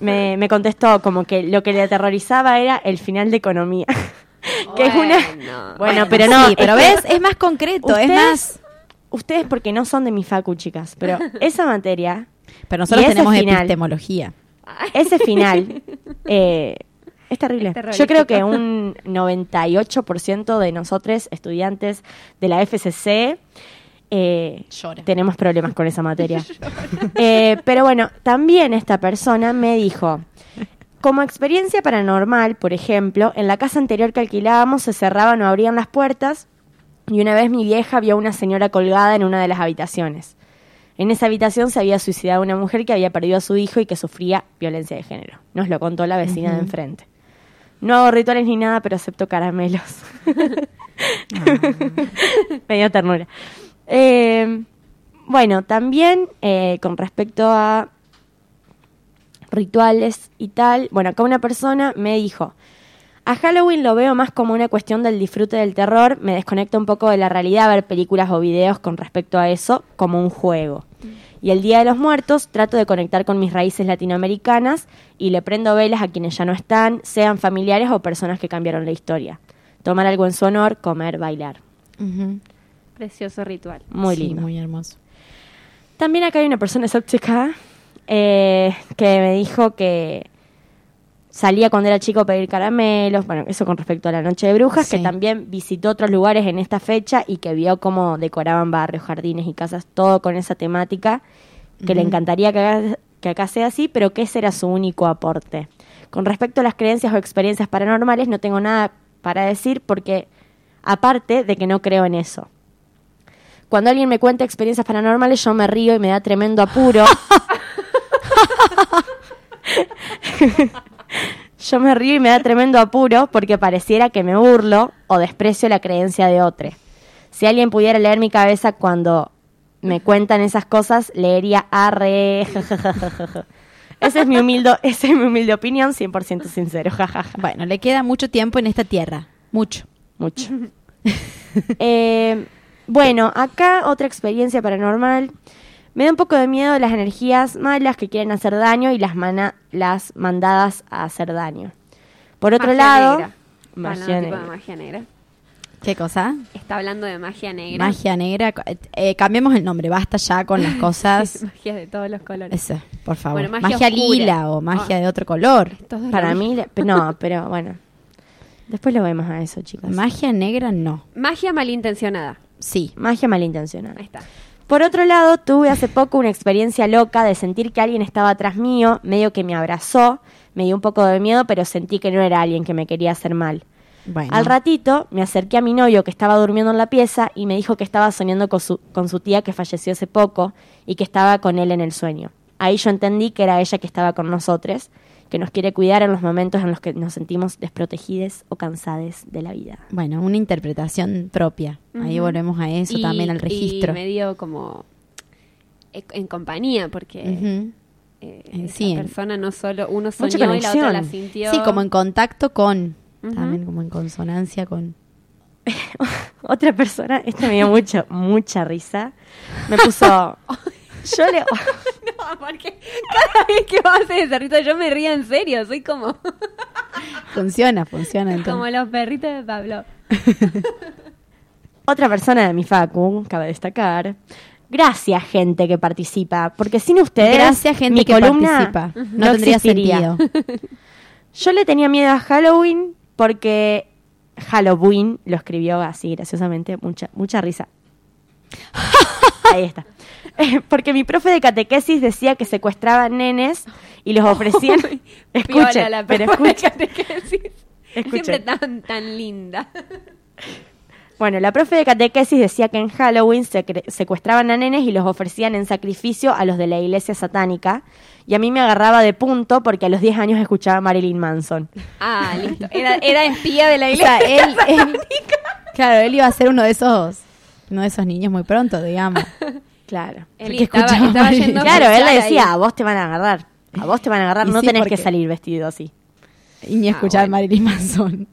me, me contestó como que lo que le aterrorizaba era el final de economía. que es una... Bueno, pero no. Sí, pero es ves, es más concreto, es Ustedes- más... Ustedes porque no son de mi facu, chicas, pero esa materia, Pero nosotros tenemos final. epistemología. ese final, eh, es terrible. Es. Yo creo que un 98% de nosotros, estudiantes de la FCC, eh, tenemos problemas con esa materia. Eh, pero bueno, también esta persona me dijo, como experiencia paranormal, por ejemplo, en la casa anterior que alquilábamos se cerraban o abrían las puertas y una vez mi vieja vio a una señora colgada en una de las habitaciones. En esa habitación se había suicidado una mujer que había perdido a su hijo y que sufría violencia de género. Nos lo contó la vecina de enfrente. No hago rituales ni nada, pero acepto caramelos. Me dio ternura. Eh, bueno, también eh, con respecto a rituales y tal, bueno, acá una persona me dijo, a Halloween lo veo más como una cuestión del disfrute del terror, me desconecto un poco de la realidad ver películas o videos con respecto a eso como un juego. Y el Día de los Muertos trato de conectar con mis raíces latinoamericanas y le prendo velas a quienes ya no están, sean familiares o personas que cambiaron la historia. Tomar algo en su honor, comer, bailar. Precioso ritual. Muy Sí, lindo. muy hermoso. También acá hay una persona escéptica eh, que me dijo que salía cuando era chico a pedir caramelos, bueno, eso con respecto a la noche de brujas, Sí. que también visitó otros lugares en esta fecha y que vio cómo decoraban barrios, jardines y casas, todo con esa temática, que le encantaría que acá, que acá sea así, pero que ese era su único aporte. Con respecto a las creencias o experiencias paranormales, no tengo nada para decir porque, aparte de que no creo en eso. Cuando alguien me cuenta experiencias paranormales, yo me río y me da tremendo apuro. yo me río y me da tremendo apuro porque pareciera que me burlo o desprecio la creencia de otro. Si alguien pudiera leer mi cabeza cuando me cuentan esas cosas, leería arre. Esa es mi humilde, esa es mi humilde opinión, 100% sincero. Bueno, le queda mucho tiempo en esta tierra. Mucho. Mucho. Eh, bueno, acá otra experiencia paranormal. Me da un poco de miedo las energías malas que quieren hacer daño y las, mana- las mandadas a hacer daño. Por otro Magia lado, negra. magia Hablando tipo negra. de magia negra. ¿Qué cosa? Está hablando de magia negra. Magia negra. Eh, cambiemos el nombre, basta ya con las cosas. magia de todos los colores. Eso, por favor. Bueno, magia magia lila o magia Ah. de otro color. Todo Para mí, no, pero bueno. Después lo vemos a eso, chicos. Magia negra no. Magia malintencionada. Sí. magia malintencionada. Ahí está. Por otro lado, tuve hace poco una experiencia loca de sentir que alguien estaba atrás mío, medio que me abrazó, me dio un poco de miedo, pero sentí que no era alguien que me quería hacer mal. Bueno. Al ratito me acerqué a mi novio que estaba durmiendo en la pieza y me dijo que estaba soñando con su, con su tía que falleció hace poco y que estaba con él en el sueño. Ahí yo entendí que era ella que estaba con nosotros, que nos quiere cuidar en los momentos en los que nos sentimos desprotegidos o cansados de la vida. Bueno, una interpretación propia. Ahí volvemos a eso Y- también al registro. Y medio como e- en compañía, porque eh, esa sí, en- persona no solo uno soñó y la otra la sintió. Sí, como en contacto con. También como en consonancia con. Otra persona, esta me dio mucho, mucha risa, me puso... Yo le... No, porque cada vez que vos haces ese rito yo me río en serio, soy como, Funciona, funciona. entonces. como los perritos de Pablo. Otra persona de mi facu, cabe destacar. Gracias, gente que participa, porque sin ustedes Gracias, gente mi que columna participa. No, tendría existiría. sentido. Yo le tenía miedo a Halloween porque Halloween lo escribió así graciosamente, mucha mucha risa. Ahí está. Porque mi profe de catequesis decía que secuestraban nenes y los ofrecían. escuchen, Piola la pero profe de escuchen. catequesis. Escuchen. Siempre tan, tan linda. Bueno, la profe de catequesis decía que en Halloween secuestraban a nenes y los ofrecían en sacrificio a los de la iglesia satánica. Y a mí me agarraba de punto porque a los 10 años escuchaba a Marilyn Manson. Ah, listo. Era, era espía de la O iglesia. sea, él, él- claro, él iba a ser uno de esos, uno de esos niños muy pronto, digamos. Claro. Él porque estaba, yendo Claro, él le escuchar decía, ahí. a vos te van a agarrar. A vos te van a agarrar, Y no sí, tenés que salir vestido así. Y ni escuchaba bueno. Marilyn Manson.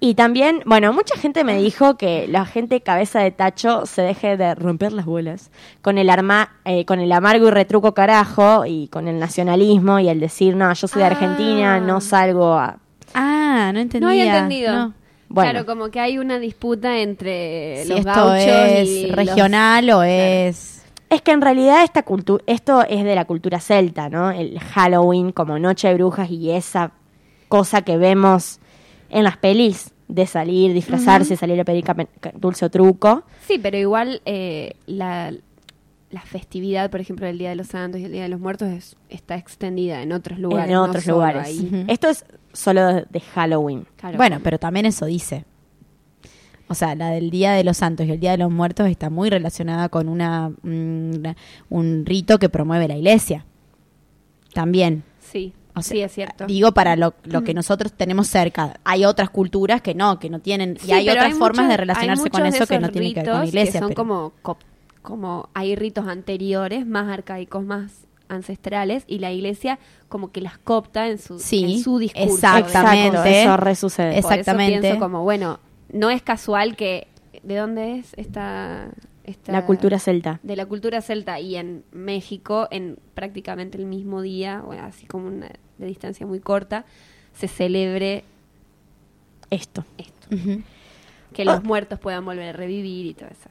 Y también, bueno, mucha gente me dijo que la gente cabeza de tacho se deje de romper las bolas con el arma, eh, con el amargo y retruco carajo y con el nacionalismo y el decir, no, yo soy de Ah. Argentina, no salgo a... Ah, no entendía. No había entendido. No. Bueno. Claro, como que hay una disputa entre Si los esto gauchos es y los- regional o es... Es que en realidad esta cultura, esto es de la cultura celta, ¿no? El Halloween como noche de brujas y esa cosa que vemos en las pelis de salir, disfrazarse, salir a pedir dulce o truco. Sí, pero igual eh, la, la festividad, por ejemplo, del Día de los Santos y el Día de los Muertos es- está extendida en otros lugares. en otros lugares. Esto es solo de, de Halloween. Claro. Bueno, pero también eso dice. O sea, la del Día de los Santos y el Día de los Muertos está muy relacionada con una, una- un rito que promueve la iglesia. También. Sí, O sea, sí, es cierto. Digo, para lo, lo que nosotros tenemos cerca. Hay otras culturas que no, que no tienen. Sí, y hay otras formas muchos- de relacionarse con eso que no tienen que ver con la ritos iglesia. Que son pero- como, como hay ritos anteriores, más arcaicos, más ancestrales, y la iglesia como que las copta en su, Sí, en su discurso. exactamente. Exacto, eso resucede. Es- Por eso Exactamente. pienso como, bueno, no es casual que... ¿De dónde es esta...? esta La cultura celta. de la cultura celta y en México en prácticamente el mismo día, o así como una de distancia muy corta, se celebre Esto. esto, que los muertos puedan volver a revivir y todo eso.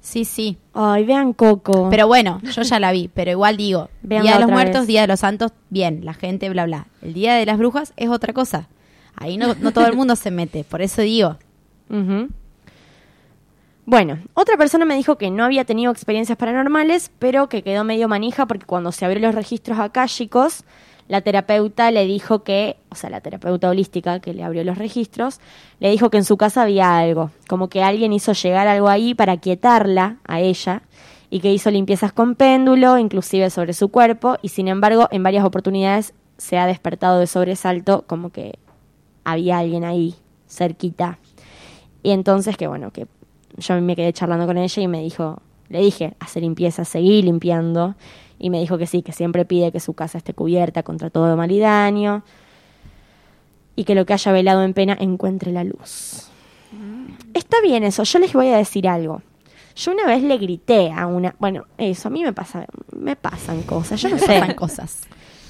Sí, sí. Ay, vean Coco. Pero bueno, yo ya la vi, pero igual digo, Día de los Muertos, vez. Día de los Santos, bien, la gente, bla, bla. El Día de las Brujas es otra cosa. Ahí no, no todo el mundo se mete, por eso digo. Bueno, otra persona me dijo que no había tenido experiencias paranormales, pero que quedó medio manija porque cuando se abrió los registros akáshicos, la terapeuta le dijo que, o sea, la terapeuta holística que le abrió los registros, le dijo que en su casa había algo, como que alguien hizo llegar algo ahí para quietarla a ella y que hizo limpiezas con péndulo, inclusive sobre su cuerpo, y sin embargo en varias oportunidades se ha despertado de sobresalto como que había alguien ahí cerquita. Y entonces que bueno, que yo me quedé charlando con ella y me dijo, le dije, hacer limpieza, seguí limpiando. Y me dijo que sí, que siempre pide que su casa esté cubierta contra todo mal y daño. Y que lo que haya velado en pena encuentre la luz. Está bien eso, yo les voy a decir algo. Yo una vez le grité a una, bueno, eso a mí me pasa, me pasan cosas, yo no sé. Pasan cosas.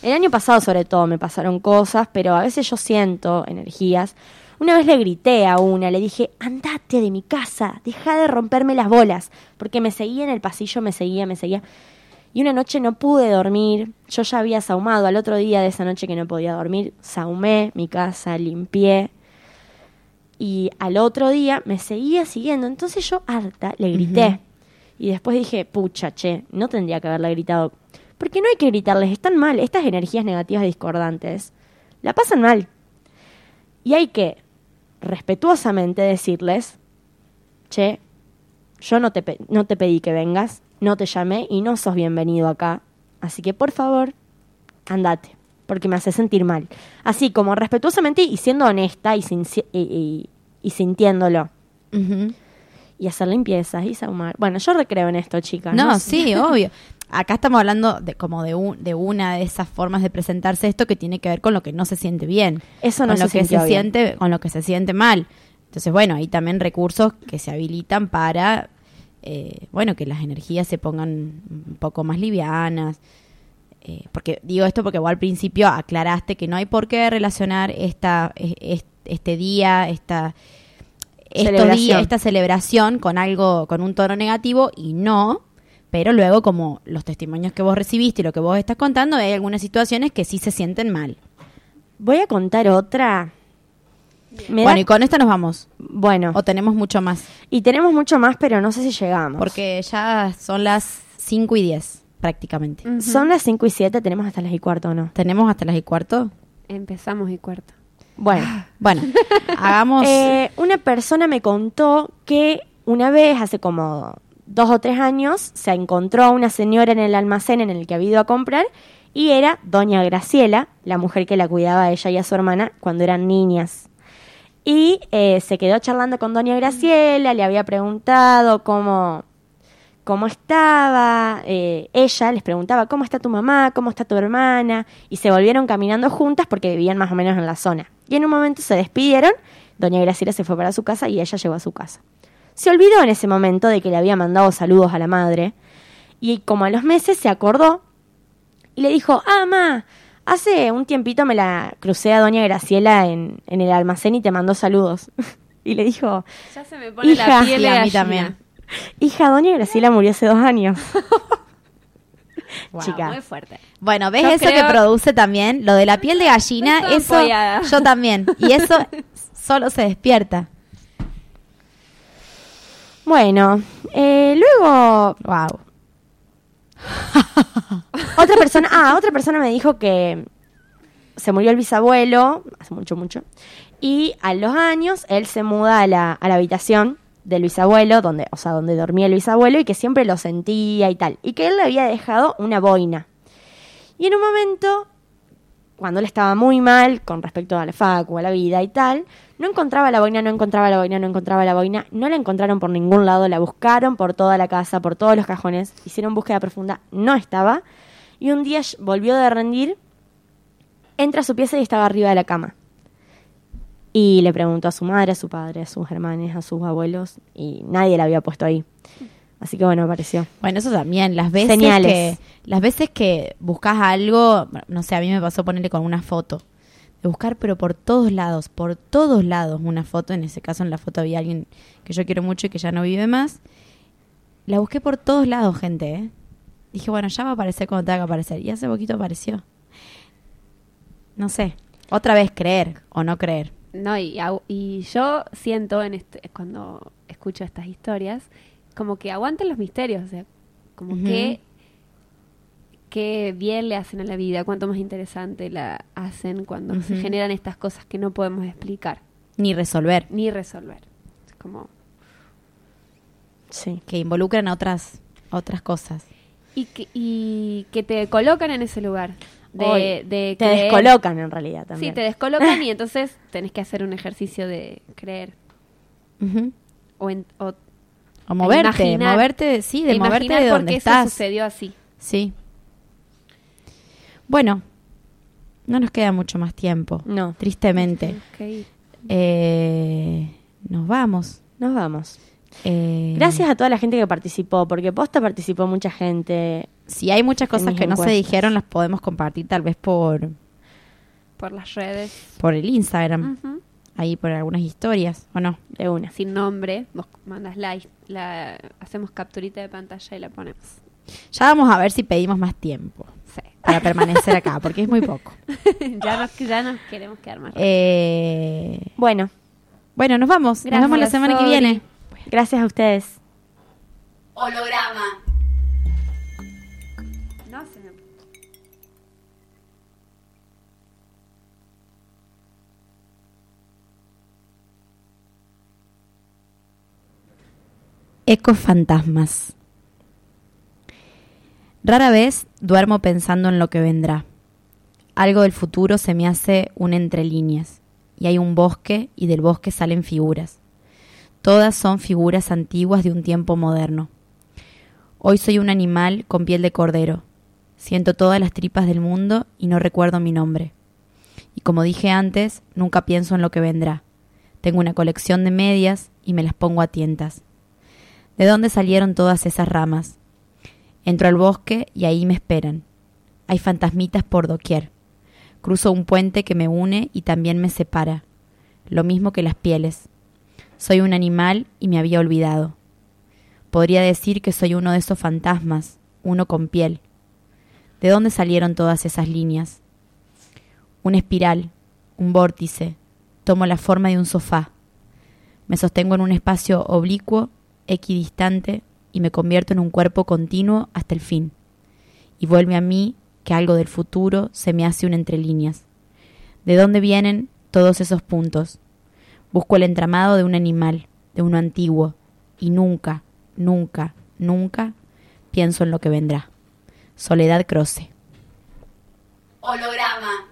El año pasado sobre todo me pasaron cosas, pero a veces yo siento energías. Una vez le grité a una, le dije, andate de mi casa, deja de romperme las bolas, porque me seguía en el pasillo, me seguía, me seguía. Y una noche no pude dormir, yo ya había saumado, al otro día de esa noche que no podía dormir, saumé mi casa, limpié. Y al otro día me seguía siguiendo, entonces yo harta le grité. Y después dije, pucha, che, no tendría que haberle gritado. Porque no hay que gritarles, están mal. Estas energías negativas discordantes la pasan mal. Y hay que respetuosamente decirles, che, yo no te, no te pedí que vengas, no te llamé y no sos bienvenido acá. Así que por favor, andate, porque me hace sentir mal. Así como respetuosamente y siendo honesta y, sinci- y- y- y sintiéndolo. Y hacer limpiezas y saumar. Bueno, yo recreo en esto, chicas. No, sé. sí, obvio. Acá estamos hablando de como de, un- de una de esas formas de presentarse esto que tiene que ver con lo que no se siente bien. Eso no con se lo que se bien. siente, con lo que se siente mal. Entonces, bueno, hay también recursos que se habilitan para, eh, bueno, que las energías se pongan un poco más livianas. Eh, porque digo esto porque vos al principio aclaraste que no hay por qué relacionar esta, es- es- este día, esta, estos Celebración. días, esta celebración con algo, con un tono negativo y no. Pero luego, como los testimonios que vos recibiste y lo que vos estás contando, hay algunas situaciones que sí se sienten mal. Voy a contar otra. Me bueno, da- y con esta nos vamos. bueno, O tenemos mucho más. y tenemos mucho más, pero no sé si llegamos. Porque ya son las 5 y 10, prácticamente. son las 5 y 7, tenemos hasta las y cuarto, ¿o no? ¿Tenemos hasta las y cuarto? Empezamos y cuarto. Bueno, Bueno, hagamos... eh, una persona me contó que una vez, hace como dos o tres años, se encontró a una señora en el almacén en el que había ido a comprar y era doña Graciela, la mujer que la cuidaba a ella y a su hermana cuando eran niñas. Y eh, se quedó charlando con doña Graciela, le había preguntado cómo, cómo estaba, eh, ella les preguntaba cómo está tu mamá, cómo está tu hermana, y se volvieron caminando juntas porque vivían más o menos en la zona. Y en un momento se despidieron Doña Graciela se fue para su casa y ella llegó a su casa. Se olvidó en ese momento de que le había mandado saludos a la madre y como a los meses se acordó y le dijo, ah, ma, hace un tiempito me la crucé a Doña Graciela en, en el almacén y te mandó saludos. y le dijo, Ya se me pone Hija, la piel de a mí gallina. también. hija, Doña Graciela murió hace dos años. Wow, Chica. muy fuerte. Bueno, ¿ves Yo eso creo- que produce también? Lo de la piel de gallina, eso apoyada. yo también. Y eso solo se despierta. Bueno, eh, luego Wow. otra persona, ah, otra persona me dijo que se murió el bisabuelo, hace mucho, mucho, y a los años él se muda a la, a la habitación del bisabuelo, donde, o sea, donde dormía el bisabuelo, y que siempre lo sentía y tal, y que él le había dejado una boina. Y en un momento, cuando él estaba muy mal con respecto a la facu, a la vida y tal, no encontraba la boina, no encontraba la boina, no encontraba la boina, no la encontraron por ningún lado, la buscaron por toda la casa, por todos los cajones, hicieron búsqueda profunda, no estaba, y un día volvió de rendir, entra a su pieza y estaba arriba de la cama. Y le preguntó a su madre, a su padre, a sus hermanos, a sus abuelos, y nadie la había puesto ahí. Así que bueno, apareció. Bueno, eso también, las veces Señales. que las veces que buscas algo, no sé, a mí me pasó ponerle con una foto. De buscar pero por todos lados, por todos lados una foto, en ese caso en la foto había alguien que yo quiero mucho y que ya no vive más. La busqué por todos lados, gente, ¿eh? Dije, bueno, ya va a aparecer cuando tenga que aparecer. Y hace poquito apareció. No sé, otra vez creer o no creer. No, y, y yo siento en este, cuando escucho estas historias, como que aguanten los misterios, o sea, como que qué bien le hacen a la vida, cuánto más interesante la hacen cuando se generan estas cosas que no podemos explicar Ni resolver, ni resolver. Es como Sí. que involucran a otras, otras cosas. y que, y que te colocan en ese lugar de, Hoy de te creer. descolocan en realidad también. Sí, te descolocan y entonces tenés que hacer un ejercicio de creer o, en- o O moverte, imaginar. moverte, sí, de moverte de donde eso estás. sucedió así. Sí. Bueno, no nos queda mucho más tiempo. No. Tristemente. Ok. Eh, nos vamos. Nos vamos. Eh, Gracias a toda la gente que participó, porque posta participó mucha gente. Si hay muchas cosas que no se dijeron, las podemos compartir tal vez por, Por las redes. por el Instagram. Ujú. Ahí por algunas historias, ¿o no? De una. Sin nombre, vos mandas like, la, hacemos capturita de pantalla y la ponemos. Ya vamos a ver si pedimos más tiempo Sí. para permanecer acá, porque es muy poco. ya, nos, ya nos queremos quedar más. Eh, Bueno, bueno, nos vamos. nos vemos la semana que viene. gracias a ustedes. Holograma. Ecos fantasmas. Rara vez duermo pensando en lo que vendrá. Algo del futuro se me hace un entre líneas, y hay un bosque y del bosque salen figuras. Todas son figuras antiguas de un tiempo moderno. Hoy soy un animal con piel de cordero. Siento todas las tripas del mundo y no recuerdo mi nombre. Y como dije antes, nunca pienso en lo que vendrá. Tengo una colección de medias y me las pongo a tientas. ¿De dónde salieron todas esas ramas? Entro al bosque y ahí me esperan. Hay fantasmitas por doquier. Cruzo un puente que me une y también me separa. Lo mismo que las pieles. Soy un animal y me había olvidado. Podría decir que soy uno de esos fantasmas, uno con piel. ¿De dónde salieron todas esas líneas? Una espiral, un vórtice. Tomo la forma de un sofá. Me sostengo en un espacio oblicuo, equidistante, y me convierto en un cuerpo continuo hasta el fin. Y vuelve a mí que algo del futuro se me hace un entre líneas. ¿De dónde vienen todos esos puntos? Busco el entramado de un animal, de uno antiguo, y nunca, nunca, nunca pienso en lo que vendrá. Soledad Croce. Holograma.